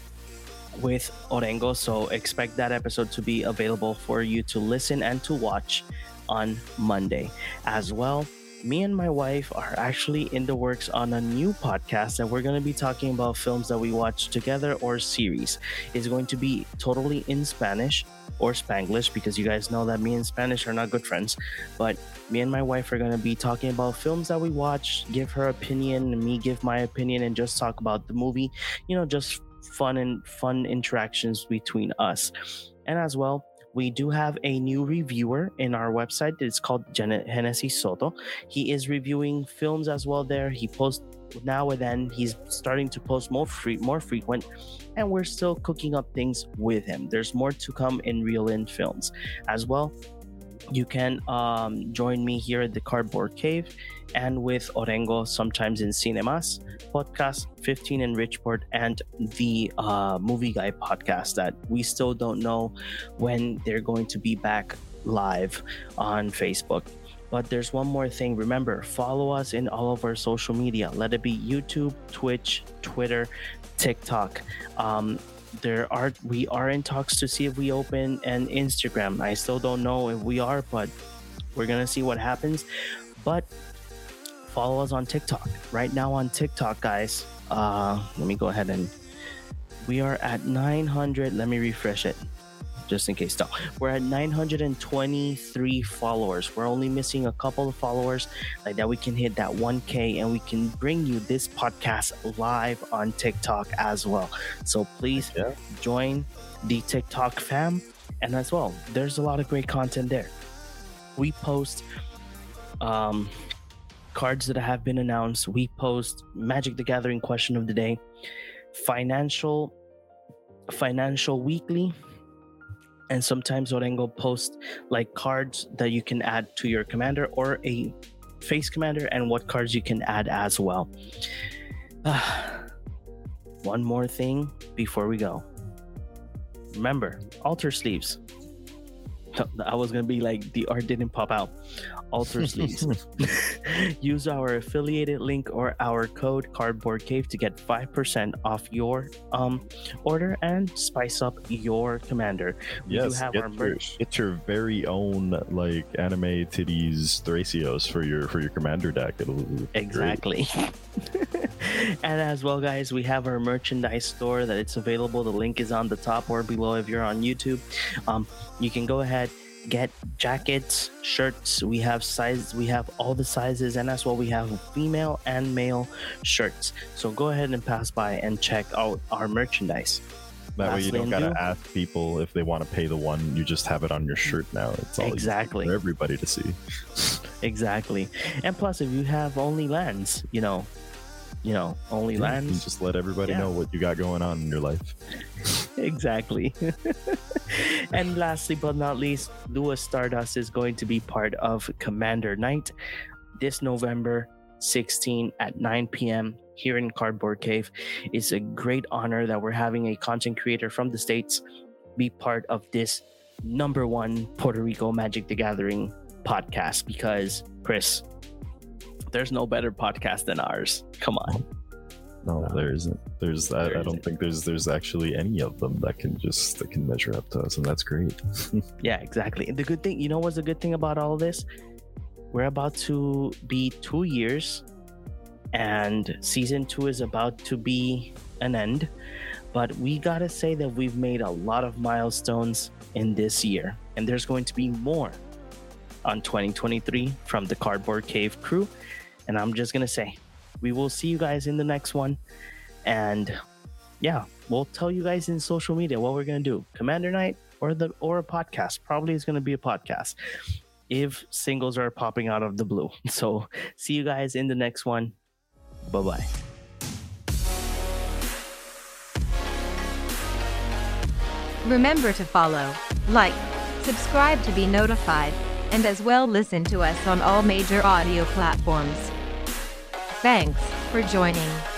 with Orengo, so expect that episode to be available for you to listen and to watch on Monday. As well, me and my wife are actually in the works on a new podcast that we're going to be talking about films that we watch together or series. It's going to be totally in Spanish or Spanglish because you guys know that me and Spanish are not good friends. But me and my wife are going to be talking about films that we watch, give her opinion, and me give my opinion, and just talk about the movie. You know, just fun and fun interactions between us. And as well, we do have a new reviewer in our website. It's called Gen- Hennessy Soto. He is reviewing films as well there. He posts now and then. He's starting to post more free, more frequent, and we're still cooking up things with him. There's more to come in Real In Films as well. You can um, join me here at the Cardboard Cave and with Orengo sometimes in Cinemas podcast, 15 in Richport, and the uh, Movie Guy podcast that we still don't know when they're going to be back live on Facebook. But there's one more thing. Remember, follow us in all of our social media. Let it be YouTube, Twitch, Twitter, TikTok. Um, there are we are in talks to see if we open an Instagram. I still don't know if we are, but we're gonna see what happens. But follow us on TikTok. Right now on TikTok, guys. Uh, let me go ahead and we are at 900. Let me refresh it just in case. No, we're at 923 followers. We're only missing a couple of followers like that. We can hit that 1K and we can bring you this podcast live on TikTok as well. So please Yeah. join the TikTok fam. And as well, there's a lot of great content there. We post um, cards that have been announced. We post Magic the Gathering question of the day, financial, financial weekly, and sometimes Orengo post like cards that you can add to your commander or a face commander and what cards you can add as well. One more thing before we go. Remember, Alter Sleeves. I was gonna be like the art didn't pop out. Alter sleeves. Use our affiliated link or our code Cardboard Cave to get five percent off your um order and spice up your commander. We yes, have get, our your, get your very own like anime titties Thrasios for your for your commander deck. It'll. Exactly. and as well, guys, we have our merchandise store that it's available. The link is on the top or below if you're on YouTube. Um, you can go ahead get jackets shirts we have size we have all the sizes and as well we have female and male shirts so go ahead and pass by and check out our merchandise That way you don't gotta do- ask people if they want to pay the one. You just have it on your shirt now. It's all Exactly. for everybody to see. exactly and plus if you have only lands you know you know only You lands just let everybody Yeah. know what you got going on in your life. exactly. and lastly but not least, Lewis Stardust is going to be part of Commander Night this November 16 at 9 p.m. here in Cardboard Cave. It's a great honor that we're having a content creator from the States be part of this number one Puerto Rico Magic the Gathering podcast because Chris, there's no better podcast than ours. Come on. No, there isn't. There's I, There I don't isn't. think there's there's actually any of them that can just that can measure up to us, and that's great. Yeah, exactly. And the good thing, you know, what's the good thing about all this? We're about to be two years, and season two is about to be an end. But we gotta say that we've made a lot of milestones in this year, and there's going to be more on 2023 from the Cardboard Cave crew. And I'm just gonna say, we will see you guys in the next one, and yeah, we'll tell you guys in social media what we're gonna do. Commander Night or the or a podcast. Probably is gonna be a podcast if singles are popping out of the blue. So see you guys in the next one. Bye bye. Remember to follow, like, subscribe to be notified, and as well listen to us on all major audio platforms. Thanks for joining.